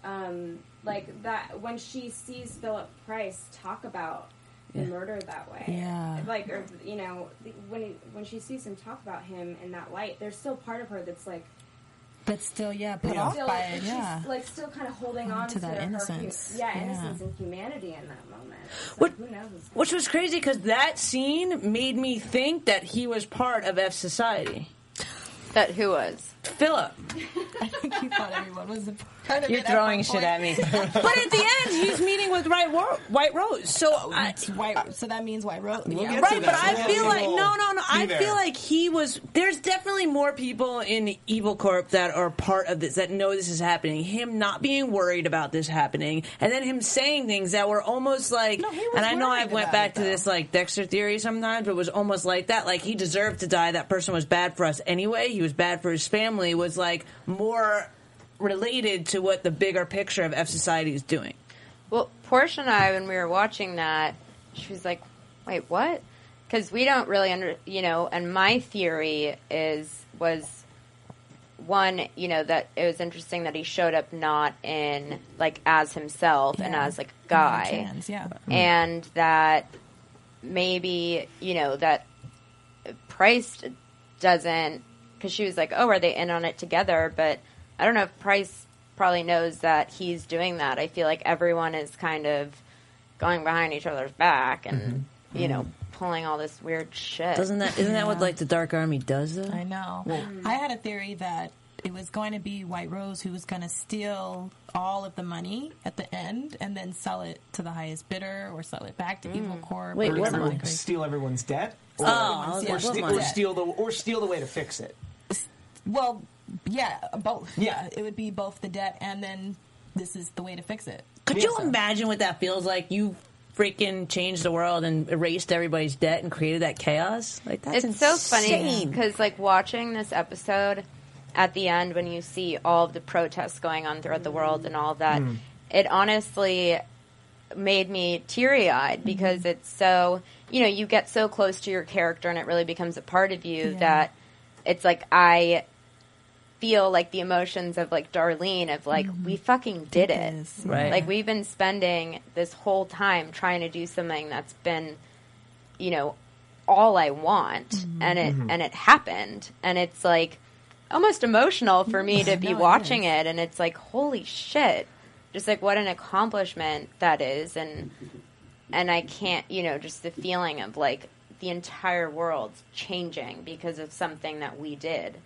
um, like that when she sees Philip Price talk about the murder that way.
Yeah.
Like, or you know, when he, when she sees him talk about him in that light, there's still part of her that's like
But still, yeah, put
Yeah.
off
still,
by it.
she's
Yeah.
like still kind of holding
On
on
to
to,
that
her
innocence.
hu- yeah,
Yeah.
innocence and humanity in that moment. It's
What-
who knows?
Which was crazy because that scene made me think that he was part of F Society.
That who was?
Philip.
I think he thought everyone was a part of
You're throwing shit at me. but at the end, he's meeting with White, Ro- White Rose. So oh, I,
It's white, so that means white rose.
We'll
yeah.
Right, but
that.
I
Yeah,
feel
we
like
will
no, no, no.
be
I
there.
feel like he was. There's definitely more people in Evil Corp that are part of this that know this is happening. Him not being worried about this happening, and then him saying things that were almost like.
No, he was
and I know I
worried
went back
it,
to this like Dexter theory sometimes, but it was almost like that. Like he deserved to die. That person was bad for us anyway. He was bad for his family. Was like more related to what the bigger picture of F Society is doing.
Well, Portia and I, when we were watching that, she was like, "Wait, what?" Because we don't really under, you know. And my theory is was one, you know, that it was interesting that he showed up not in like as himself and as like a guy,
Trans, yeah. Mm-hmm.
and that maybe you know that Price doesn't because she was like, oh, are they in on it together? But I don't know if Price probably knows that he's doing that. I feel like everyone is kind of going behind each other's back and mm-hmm. you know mm-hmm. pulling all this weird shit.
Doesn't that isn't that what like the Dark Army does though?
I know. I had a theory that it was going to be White Rose who was going to steal all of the money at the end and then sell it to the highest bidder or sell it back to mm. Evil Corp.
Wait,
or
what?
Everyone steal everyone's debt, or,
Oh, I
Yeah.
or,
like, what
ste-
money?
or steal the or steal the way to fix it.
Well, yeah, both.
Yeah.
it would be both the debt and then this is the way to fix it.
Could you
so-
imagine what that feels like? You freaking changed the world and erased everybody's debt and created that chaos. Like that's
it's so funny because like watching this episode at the end when you see all of the protests going on throughout the world and all of that mm. it honestly made me teary-eyed because mm-hmm. it's so you know you get so close to your character and it really becomes a part of you
Yeah.
that it's like i feel like the emotions of like darlene of like we fucking did it.
Yes.
Right.
like we've been spending this whole time trying to do something that's been you know all I want and it mm-hmm. and it happened. And it's like almost emotional for me to be
No,
watching
is.
it and it's like holy shit. Just like what an accomplishment that is and and I can't you know just the feeling of like the entire world's changing because of something that we did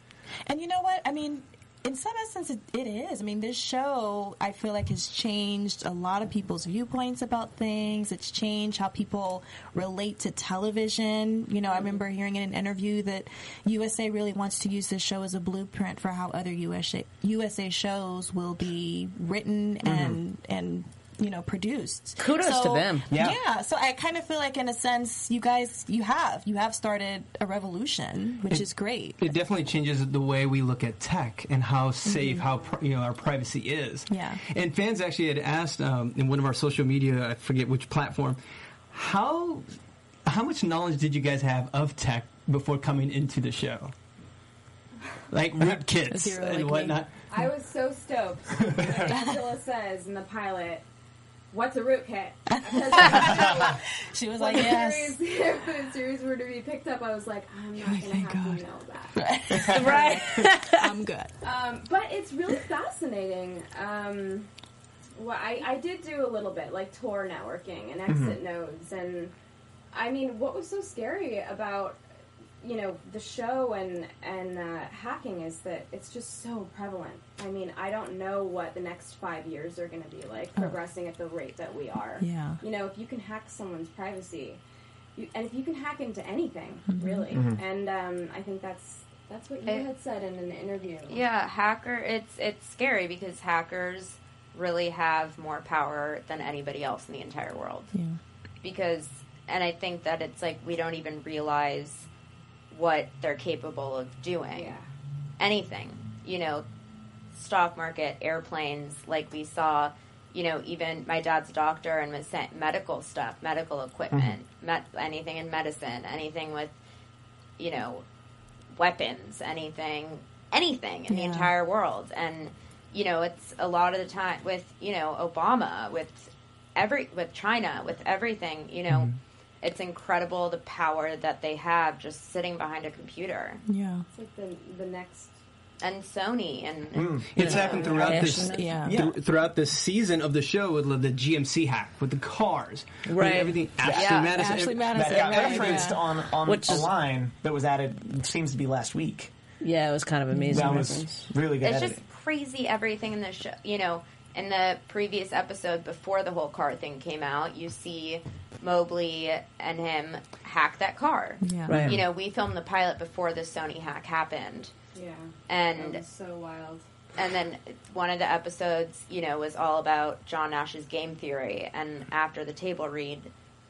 And you know what? I mean, in some essence, it, it is. I mean, this show, I feel like, has changed a lot of people's viewpoints about things. It's changed how people relate to television. You know, I mm-hmm. remember hearing in an interview that USA really wants to use this show as a blueprint for how other USA, USA shows will be written mm-hmm. and, and, you know, produced.
Kudos to them.
Yeah.
yeah. So I kind of feel like, in a sense, you guys, you have, you have started a revolution, which is great.
It definitely changes the way we look at tech and how safe, how pri- you know our privacy is.
Yeah.
And fans actually had asked um, in one of our social media, I forget which platform, how how much knowledge did you guys have of tech before coming into the show? Like root kits
Zero like
and
me.
whatnot.
I was so stoked when Angela says in the pilot, "What's a rootkit?" Because
She was like,
the
yes.
series, if the series were to be picked up, I was like, I'm not gonna
"Thank
have
God."
to know that.
right.
I'm good.
Um, but it's really fascinating. Um, well, I, I did do a little bit, like Tor networking and exit nodes, and I mean, what was so scary about you know the show and and uh, hacking is that it's just so prevalent. I mean, I don't know what the next five years are going to be like, progressing at the rate that we are.
Yeah.
You know, if you can hack someone's privacy, you, and if you can hack into anything, really, and um, I think that's that's what you
It-
had said in an interview.
Yeah, hacker. It's it's scary because hackers really have more power than anybody else in the entire world.
Yeah.
Because, and I think that it's like we don't even realize what they're capable of doing.
Yeah.
Anything, you know, stock market, airplanes, like we saw. You know, even my dad's doctor and was sent medical stuff, medical equipment, mm-hmm. met, anything in medicine, anything with, you know, weapons, anything, anything in the entire world. And, you know, it's a lot of the time with, you know, Obama, with every, with China, with everything, you know, mm-hmm. It's incredible the power that they have just sitting behind a computer.
Yeah.
It's like the the next.
And Sony and
hmm.
It's know,
happened throughout
Yeah.
this
Yeah.
th- throughout this season of the show with the GMC hack with the cars,
Right.
everything. Ashley
Yeah.
Madison,
Ashley
ev-
Madison.
That got
right,
referenced
yeah.
on on
Which
a
is-
line that was added. Seems to be last week.
Yeah, it was kind of amazing.
That was
reference.
really good.
it's
editing.
just crazy everything in the show you know in the previous episode before the whole car thing came out you see mobley and him hack that car
Yeah.
Right.
you know we filmed the pilot before the sony hack happened
Yeah.
and
That was so wild.
and then one of the episodes you know was all about john nash's game theory and after the table read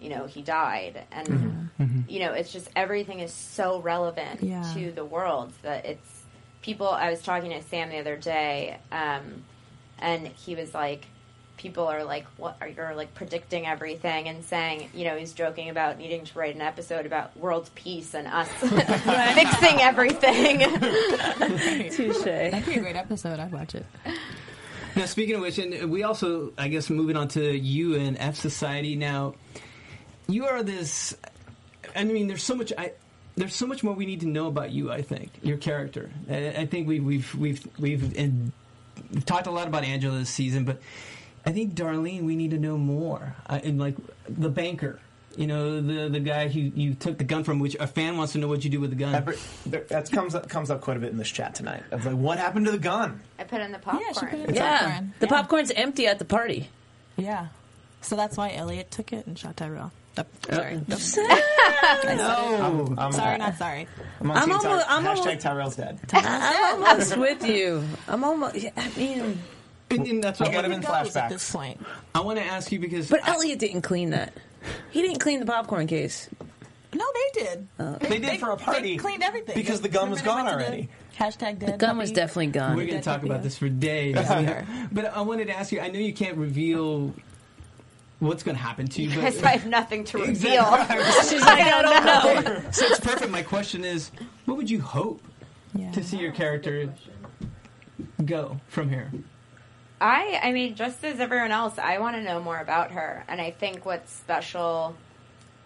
you know he died and you know it's just everything is so relevant
Yeah.
to the world that it's people i was talking to sam the other day um, and he was like people are like, "What are you're like predicting everything?" and saying, you know, he's joking about needing to write an episode about world peace and us fixing everything.
Touche.
That'd be a great episode. I'd watch it.
Now, speaking of which, and we also, I guess, moving on to you and F Society. Now, you are this. I mean, there's so much. I there's so much more we need to know about you. I think your character. I, I think we, we've we've we've and we've talked a lot about Angela this season, but I think Darlene, we need to know more. Uh, and like the banker. You know, the the guy who you took the gun from, which a fan wants to know what you do with the gun.
Every- there- that comes up comes up quite a bit in this chat tonight. Of like, what happened to the gun?
I put in the popcorn.
Yeah, she put it in
Yeah,
popcorn.
the
Yeah.
popcorn's empty at the party.
Yeah. So that's why Elliot took it and shot Tyrell. Uh, sorry.
no.
I'm,
Sorry, not sorry.
I'm on
I'm
team
almost-
Ty-
I'm
hashtag
almost-
Tyrell's dead.
I'm almost with you. I'm almost. yeah, I mean,
And, and that's what
I got him
He
in flashbacks.
at this point.
I want to ask you because
but
I-
Elliot didn't clean that. He didn't clean the popcorn case.
No, they did.
They did for a party
They cleaned everything
because the gun was gone
they went to
already.
the Hashtag dead.
The gun was definitely gone.
We're going to talk
puppy,
about this for days. but I wanted to ask you. I know you can't reveal what's going to happen to you,
Because
but
I have nothing to reveal.
She's like, I don't know.
so it's perfect. My question is, what would you hope
Yeah.
to see your character go from here?
I, I mean, just as everyone else, I want to know more about her, and I think what's special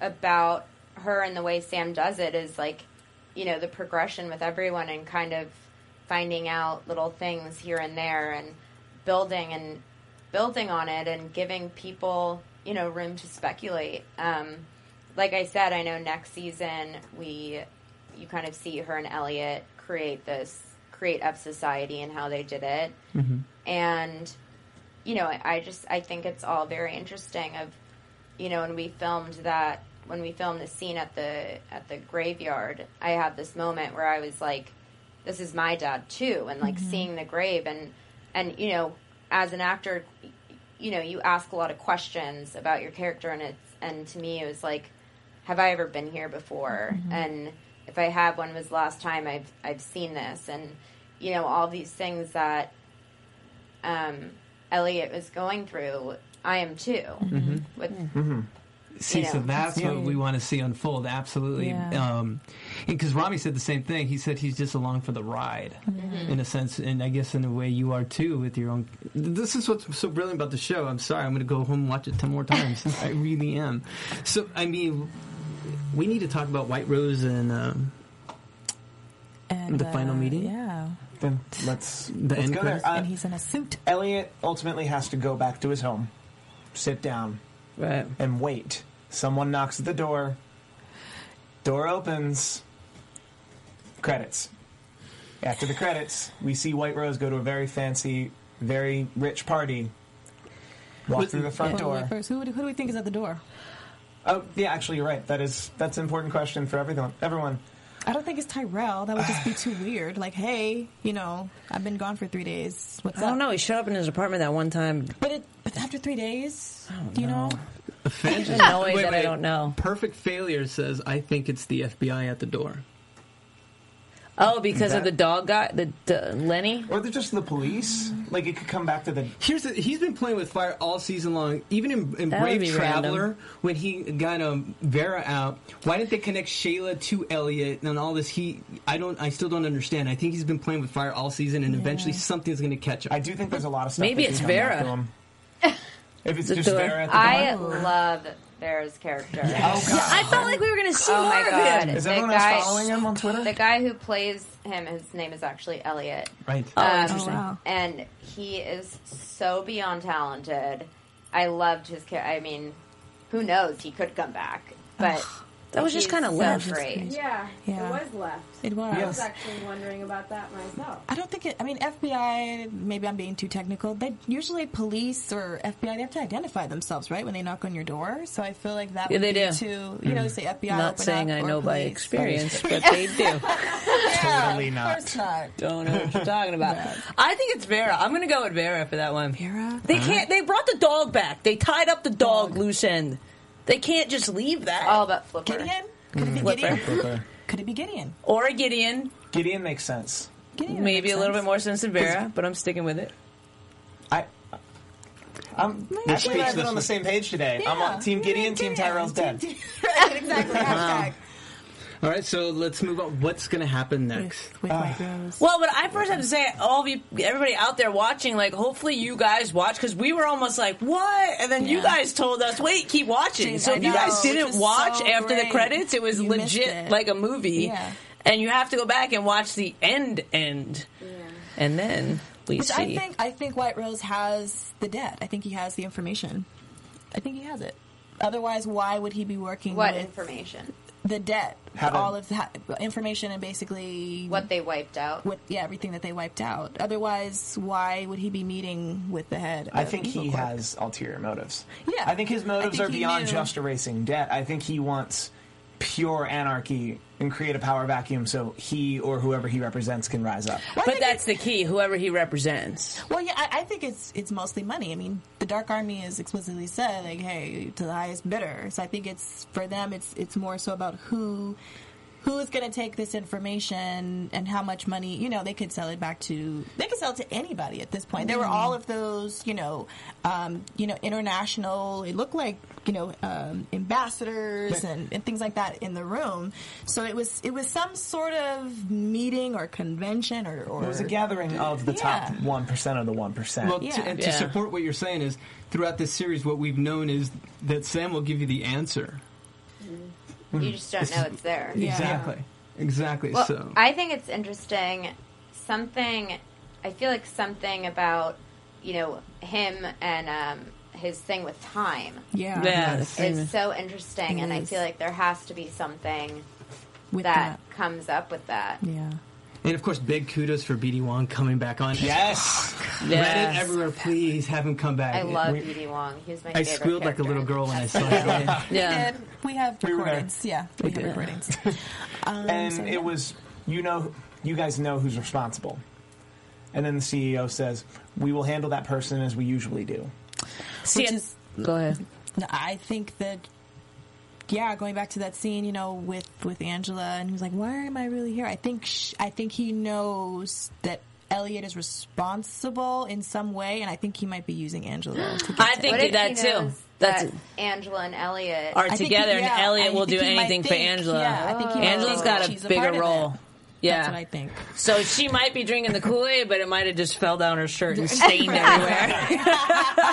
about her and the way Sam does it is like, you know, the progression with everyone and kind of finding out little things here and there and building and building on it and giving people, you know, room to speculate. Um, like I said, I know next season we, you kind of see her and Elliot create this, create F Society and how they did it. And you know I, I just i think it's all very interesting of you know when we filmed that when we filmed the scene at the at the graveyard i had this moment where i was like this is my dad too and like seeing the grave and and you know as an actor you know you ask a lot of questions about your character and it's and to me it was like have i ever been here before? Mm-hmm. And if i have when was the last time i've i've seen this? And you know all these things that um, Elliot was going through, I am too. Mm-hmm. With mm-hmm.
See,
You
so that's what we want to see unfold. Absolutely,
Yeah.
because Rami said the same thing. He said he's just along for the ride, in a sense, and I guess in a way you are too with your own. This is what's so brilliant about the show. I'm sorry, I'm going to go home and watch it ten more times. I really am. So, I mean, we need to talk about White Rose and um,
And,
The final
uh,
meeting?
Yeah.
Then let's,
The
let's
end
go there. Uh,
and he's in a suit.
Elliot ultimately has to go back to his home, sit down,
Right.
and wait. Someone knocks at the door. Door opens. Credits. After the credits, we see White Rose go to a very fancy, very rich party. Walk
But-
through the front
Wait,
door.
first, who, who do we think is at the door?
Oh, yeah, actually, you're right. That is that's an important question for everyone. Everyone.
I don't think it's Tyrell. That would just be too weird. Like, hey, you know, I've been gone for three days. What's
I don't know. He showed up in his apartment that one time.
But it, but after three days, do you know?
offense.
There's no way that I don't know.
Perfect failure says I think it's the FBI at the door.
Oh, because
That-
of the dog guy, the, the Lenny.
Or they're just the police. Like, it could come back to the.
Here's the, he's been playing with fire all season long. Even in, in
That would
Brave Traveler,
random.
when he got um, Vera out, why didn't they connect Shayla to Elliot and all this? He, I don't, I still don't understand. I think he's been playing with fire all season, and eventually something's going to catch him.
I do think there's a lot of stuff.
Maybe
that
it's
can come back
Vera.
to him. If it's just
door.
Vera at the
I
door.
love Vera's character.
Oh, God.
I felt like we were going to see
Oh
more
my
of
god!
him.
Is
the
everyone
guy,
else following him on Twitter?
The guy who plays him, his name is actually Elliot.
right.
Oh,
Um,
interesting.
wow.
And he is so beyond talented. I loved his character. I mean, who knows? He could come back, but
That was just kinda
so
left.
great.
Yeah,
Yeah.
it was left.
It was.
I was actually wondering about that myself.
I don't think it. I mean, FBI. Maybe I'm being too technical. They usually police or FBI. They have to identify themselves, right, when they knock on your door. So I feel like that.
Yeah,
would
they
be
do.
To you know, hmm. say FBI.
Not
open
saying
up,
I
or
know by experience, but they do.
Totally
Of
not.
course not.
Don't know what you're talking about. I think it's Vera. I'm going to go with Vera for that one.
Vera?
They can't. Uh-huh. They brought the dog back. They tied up the dog, loose end. They can't just leave that.
Oh, All about Flipper.
Gideon? Could it be mm.
Flipper.
Gideon? Could it be Gideon?
or a Gideon.
Gideon makes sense.
Gideon
Maybe
makes
a little
sense.
bit more sense than Vera, but I'm sticking with it.
I I'm actually I've been on the same page today. I'm on Team Gideon, Team Tyrell's dead.
right, exactly. Hashtag.
All right, so let's move on. What's going to happen next?
With, with White Rose.
Well, but I first have to say, all of you, everybody out there watching, like, hopefully you guys watch because we were almost like, "What?" And then you guys told us, "Wait, keep watching."
Dude,
so
I
if you guys didn't watch
so
after the credits, it was
You
legit
it.
like a movie,
Yeah.
and you have to go back and watch the end end, and then we
Which
see.
I think I think White Rose has the debt. I think he has the information. I think he has it. Otherwise, why would he be working
What
with
information?
The debt?
How to-
all of the information and basically
What they wiped out.
what yeah everything that they wiped out. Otherwise, why would he be meeting with the head?
I
of
think he
Evil Corp?
has ulterior motives.
Yeah.
I think his motives
think
are
he
beyond
knew.
just erasing debt. I think he wants pure anarchy and create a power vacuum so he or whoever he represents can rise up.
Well,
but
think
that's the key. Whoever he represents.
Well, yeah, I, I think it's it's mostly money. I mean, the Dark Army is explicitly said like, "Hey, to the highest bidder." So I think it's for them. It's it's more so about who who is going to take this information and how much money. You know, they could sell it back to they could sell it to anybody at this point. There were all of those, you know, um, you know, international. It looked like you know um, ambassadors and, and things like that in the room. So it was it was some sort of meeting or convention or, or
It was a gathering of the top one percent of the one percent.
Well, to, and to
Yeah.
support what you're saying is throughout this series, what we've known is that Sam will give you the answer.
You just don't know it's there.
Yeah.
Exactly. Exactly.
Well,
so
I think it's interesting. Something, I feel like something about, you know, him and um, his thing with time
yeah
Yeah,
is so interesting,
It
and I feel like there has to be something
with
that comes up with that.
Yeah.
And of course, big kudos for BD Wong coming back on.
yes.
Reddit
Yes.
everywhere, please have him come back.
I love
We-
BD Wong. He's my
I
favorite
squealed like a little girl when I saw him.
Yeah.
did. We have
We
recordings. Yeah, we have recordings. Um,
and
so, yeah.
it was you know you guys know who's responsible. And then the CEO says, "We will handle that person as we usually do."
See,
Which is-
go ahead.
I think that. Yeah, going back to that scene, you know, with with Angela, and he's like, "Why am I really here?" I think sh- I think he knows that Elliot is responsible in some way, and I think he might be using Angela. To get
I
to
think
What
that
he
too. That's
that Angela and Elliot
are
I think he-
together,
yeah,
and Elliot
I
will do
think
anything for
think-
Angela.
yeah, I think he might
Angela's got a
she's a
bigger role.
it.
Yeah.
That's what I think.
So she might be drinking the Kool Aid, but it might have just fell down her shirt and stained everywhere.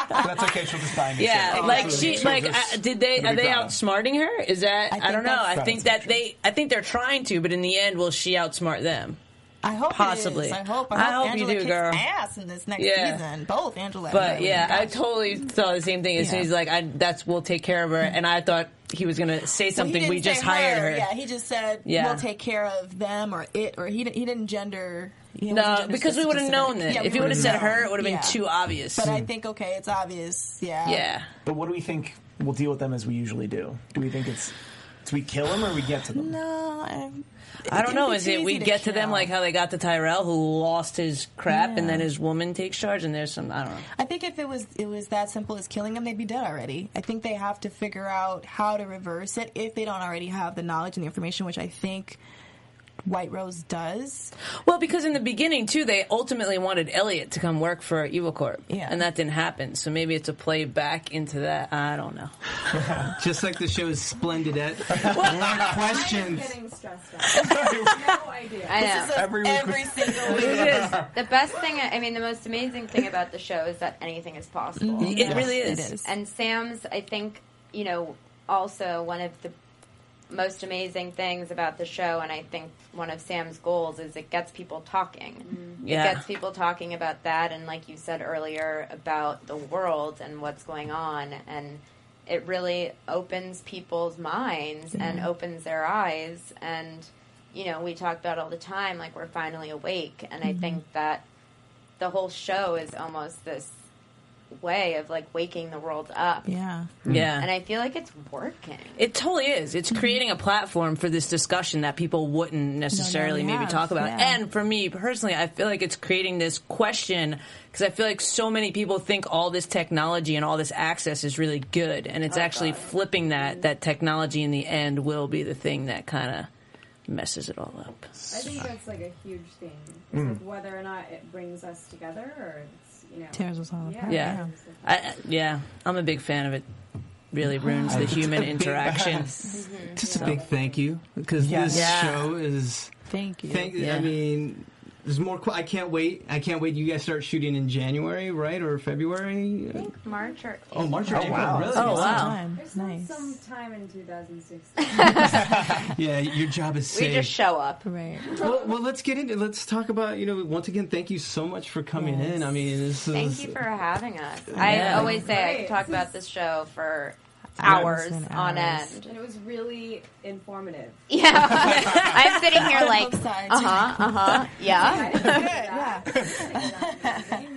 That's okay. She'll just buy a new
Yeah,
shirt.
like she,
She'll
like
just-
uh, did they?
it'll
Are
be
they
Prada.
outsmarting her? Is that? I,
think
don't know.
that's-
I think that they. I think they're trying to, but in the end, will she outsmart them?
I hope it
Possibly.
is. I hope. I
I
hope,
hope you
Angela
do,
kicks
girl.
ass in this next
Yeah.
season. Both Angela. and
But
Elliot.
yeah, I totally thought the same thing. As soon as like, I, "That's we'll take care of her," and I thought he was gonna say something.
didn't
we just
say
hired her.
Yeah, he just said
Yeah.
we'll take care of them or it, or he didn't, he didn't gender. He
No,
gender
because we would have known that.
Yeah,
if
we
he would have said her, it would have been too obvious.
But I think okay, it's obvious. Yeah.
yeah.
But what do we think we'll deal with them as we usually do? Do we think it's do we kill them or we get to them?
No, I,
I don't know. Is it we get to them like how they got to Tyrell, who lost his crap, and then his woman takes charge, and there's some I don't know.
I think if it was it was that simple as killing them, they'd be dead already. I think they have to figure out how to reverse it if they don't already have the knowledge and the information, which I think White Rose does.
Well, because in the beginning too, they ultimately wanted Elliot to come work for Evil Corp,
Yeah.
and that didn't happen. So maybe it's a play back into that. I don't know.
Just like the show's Splendidette. More questions.
Getting stressed out. no idea.
I know.
Every week
Every single week.
the best thing, I mean, the most amazing thing about the show is that anything is possible.
It really
It
is.
is.
And Sam's, I think, you know, also one of the most amazing things about the show, and I think one of Sam's goals is it gets people talking. Mm-hmm.
Yeah.
It gets people talking about that, and like you said earlier, about the world and what's going on, and it really opens people's minds and opens their eyes. And, you know, we talk about all the time, like we're finally awake, and I mm-hmm. think that the whole show is almost this way of like waking the world up.
Yeah. Hmm.
Yeah.
And I feel like it's working.
It totally is. It's mm-hmm. creating a platform for this discussion that people wouldn't necessarily maybe
have,
talk about.
yeah.
And for me personally, I feel like it's creating this question because I feel like so many people think all this technology and all this access is really good, and it's oh, actually flipping that that technology in the end will be the thing that kind of messes it all up.
I think that's like a huge thing. It's hmm. like whether or not it brings us together, or it's you know.
Tears us all apart.
Yeah. I, I- yeah, I'm a big fan of it. Really ruins the human interaction.
Just a big thank you because
Yes.
this
Yeah.
show is.
Thank you.
Thank,
Yeah.
I mean, there's more. qu- I can't wait. I can't wait. You guys start shooting in January, right, or February?
Think March or
Oh, March or
Oh,
April.
wow.
Really?
Oh, wow.
Time.
There's
Nice.
some time in 2016.
Yeah, your job is safe.
we just show up.
Right.
well, well, let's get into. Let's talk about. You know, once again, thank you so much for coming
Yes.
in. I mean, this is.
Thank you for having us. I always say I
Great.
could talk about this show for
Hours
hours
and
on
hours.
end.
and it was really informative.
Yeah, I'm sitting here like, uh huh, uh huh, yeah.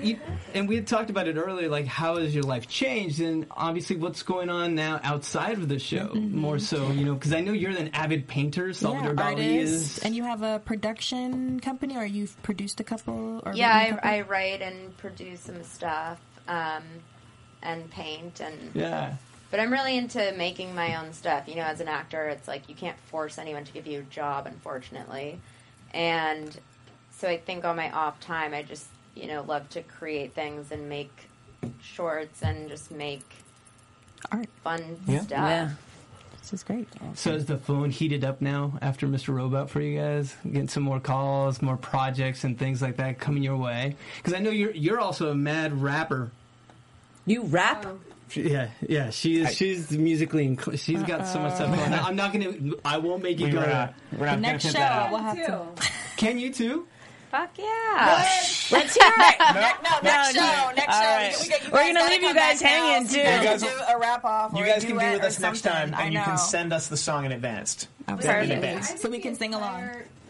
You, and we had talked about it earlier, like how has your life changed, and obviously what's going on now outside of the show,
Mm-hmm.
more so, you know, because I know you're an avid painter. Salvador
yeah,
Dali is.
And you have a production company, or you've produced a couple? Or
Yeah,
written a couple?
I, I write and produce some stuff, um, and paint, and
yeah.
But I'm really into making my own stuff. You know, as an actor, it's like you can't force anyone to give you a job, unfortunately, and so I think on my off time, I just you know love to create things and make shorts and just make
art.
fun
Yeah.
stuff.
Yeah.
This is great.
So is the phone heated up now after Mr. Robot for you guys? Getting some more calls, more projects, and things like that coming your way? Because I know you're you're also a mad rapper.
You rap?
Oh,
She- Yeah, yeah, she is. she's musically. Inc- she's got so much stuff going on. Uh-huh. I'm not gonna. I won't make you
We
go
were
there.
not, we're not
next show,
that
we'll have to.
Can you too?
Fuck yeah!
Let's hear it.
No, next
No,
show, next show.
right.
We, we,
we
are
gonna leave you guys
back now.
hanging, too.
You
You
guys-
do a wrap off.
You guys can be with us next time, and you can send us the song in advance. Oh,
in
advance.
So we can sing along.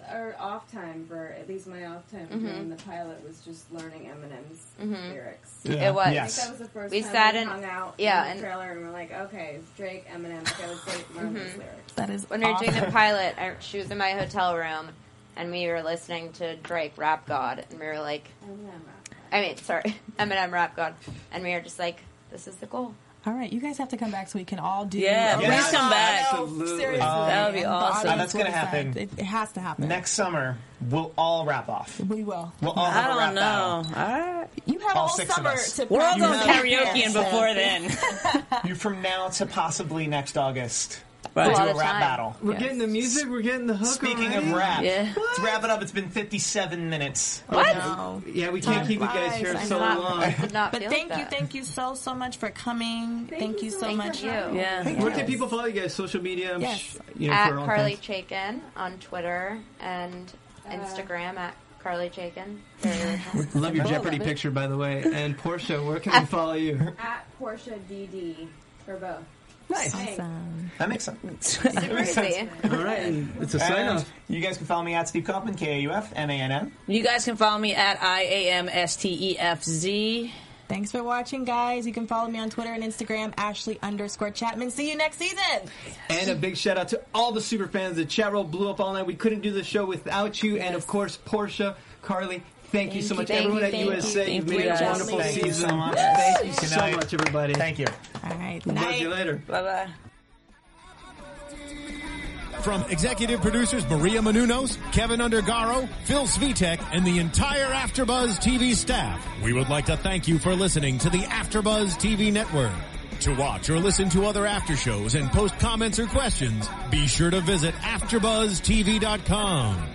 Our, our off time for at least my off time during mm-hmm. the pilot was just learning Eminem's mm-hmm. lyrics.
Yeah.
It was.
I
Yes.
think that was the first
We
time
sat
we
in-
hung out
yeah,
in
and-
the trailer and we're like, okay, it's Drake, Eminem, go take learn those mm-hmm. lyrics.
That is
when we were doing the pilot, I, she was in my hotel room, and we were listening to Drake Rap God, and we were like,
Eminem rap.
I mean, sorry, Eminem Rap God, and we were just like, this is the goal.
All right, you guys have to come back so we can all do.
Yeah,
a
please
wrap
come back.
Absolutely.
seriously.
That would be awesome.
audience
That's gonna happen.
It, it has to happen.
Next summer, we'll all wrap off.
we will.
We'll all have
I
a rap
don't know.
battle.
All right.
You have
All
all
six of
summer
us.
to
We're all going
have-
karaoke in before then.
You from now to possibly next August.
Right.
We'll
All
do a
the
rap
time.
battle.
We're
Yes.
getting the music. We're getting the hook.
Speaking
already?
of rap,
Yeah.
let's wrap it up. It's been 57 minutes.
Oh, what?
No.
yeah, we can't
Time
keep you guys here
I
so
Not-
long.
But thank
that.
you, thank you so so much for coming. Thank, you so
Thank
much.
you.
Yeah.
Where can people follow you guys? Social media?
Yes.
sh- you know,
At Carly
kinds-
Chaikin on Twitter and uh, Instagram at Carly Chaikin.
Love your
Cool,
Jeopardy
love
picture, by the way. And Portia, where can we follow you?
At Portia DD for both.
Nice.
Awesome.
That makes sense.
Super crazy.
All right, and it's a sign
And
off.
you guys can follow me at Steve Kaufmann, K A U F M A N N.
You guys can follow me at I A M S T E F Z.
Thanks for watching, guys. You can follow me on Twitter and Instagram, Ashley underscore Chapman. See you next season.
And a big shout out to all the super fans. The chat roll blew up all night. We couldn't do the show without you. And of course, Portia, Carly, thank, you so much.
thank
Everyone
you,
at
thank you.
USA, you've
Thank
made it a
guys.
wonderful
Thank you
season.
so much.
Thank you so
night.
much, everybody.
Thank you.
All right.
We'll
Night.
see you later.
Bye bye.
From executive producers Maria Menounos, Keven Undergaro, Phil Svitek, and the entire AfterBuzz TV staff, we would like to thank you for listening to the AfterBuzz TV network. To watch or listen to other after shows and post comments or questions, be sure to visit AfterBuzzTV.com.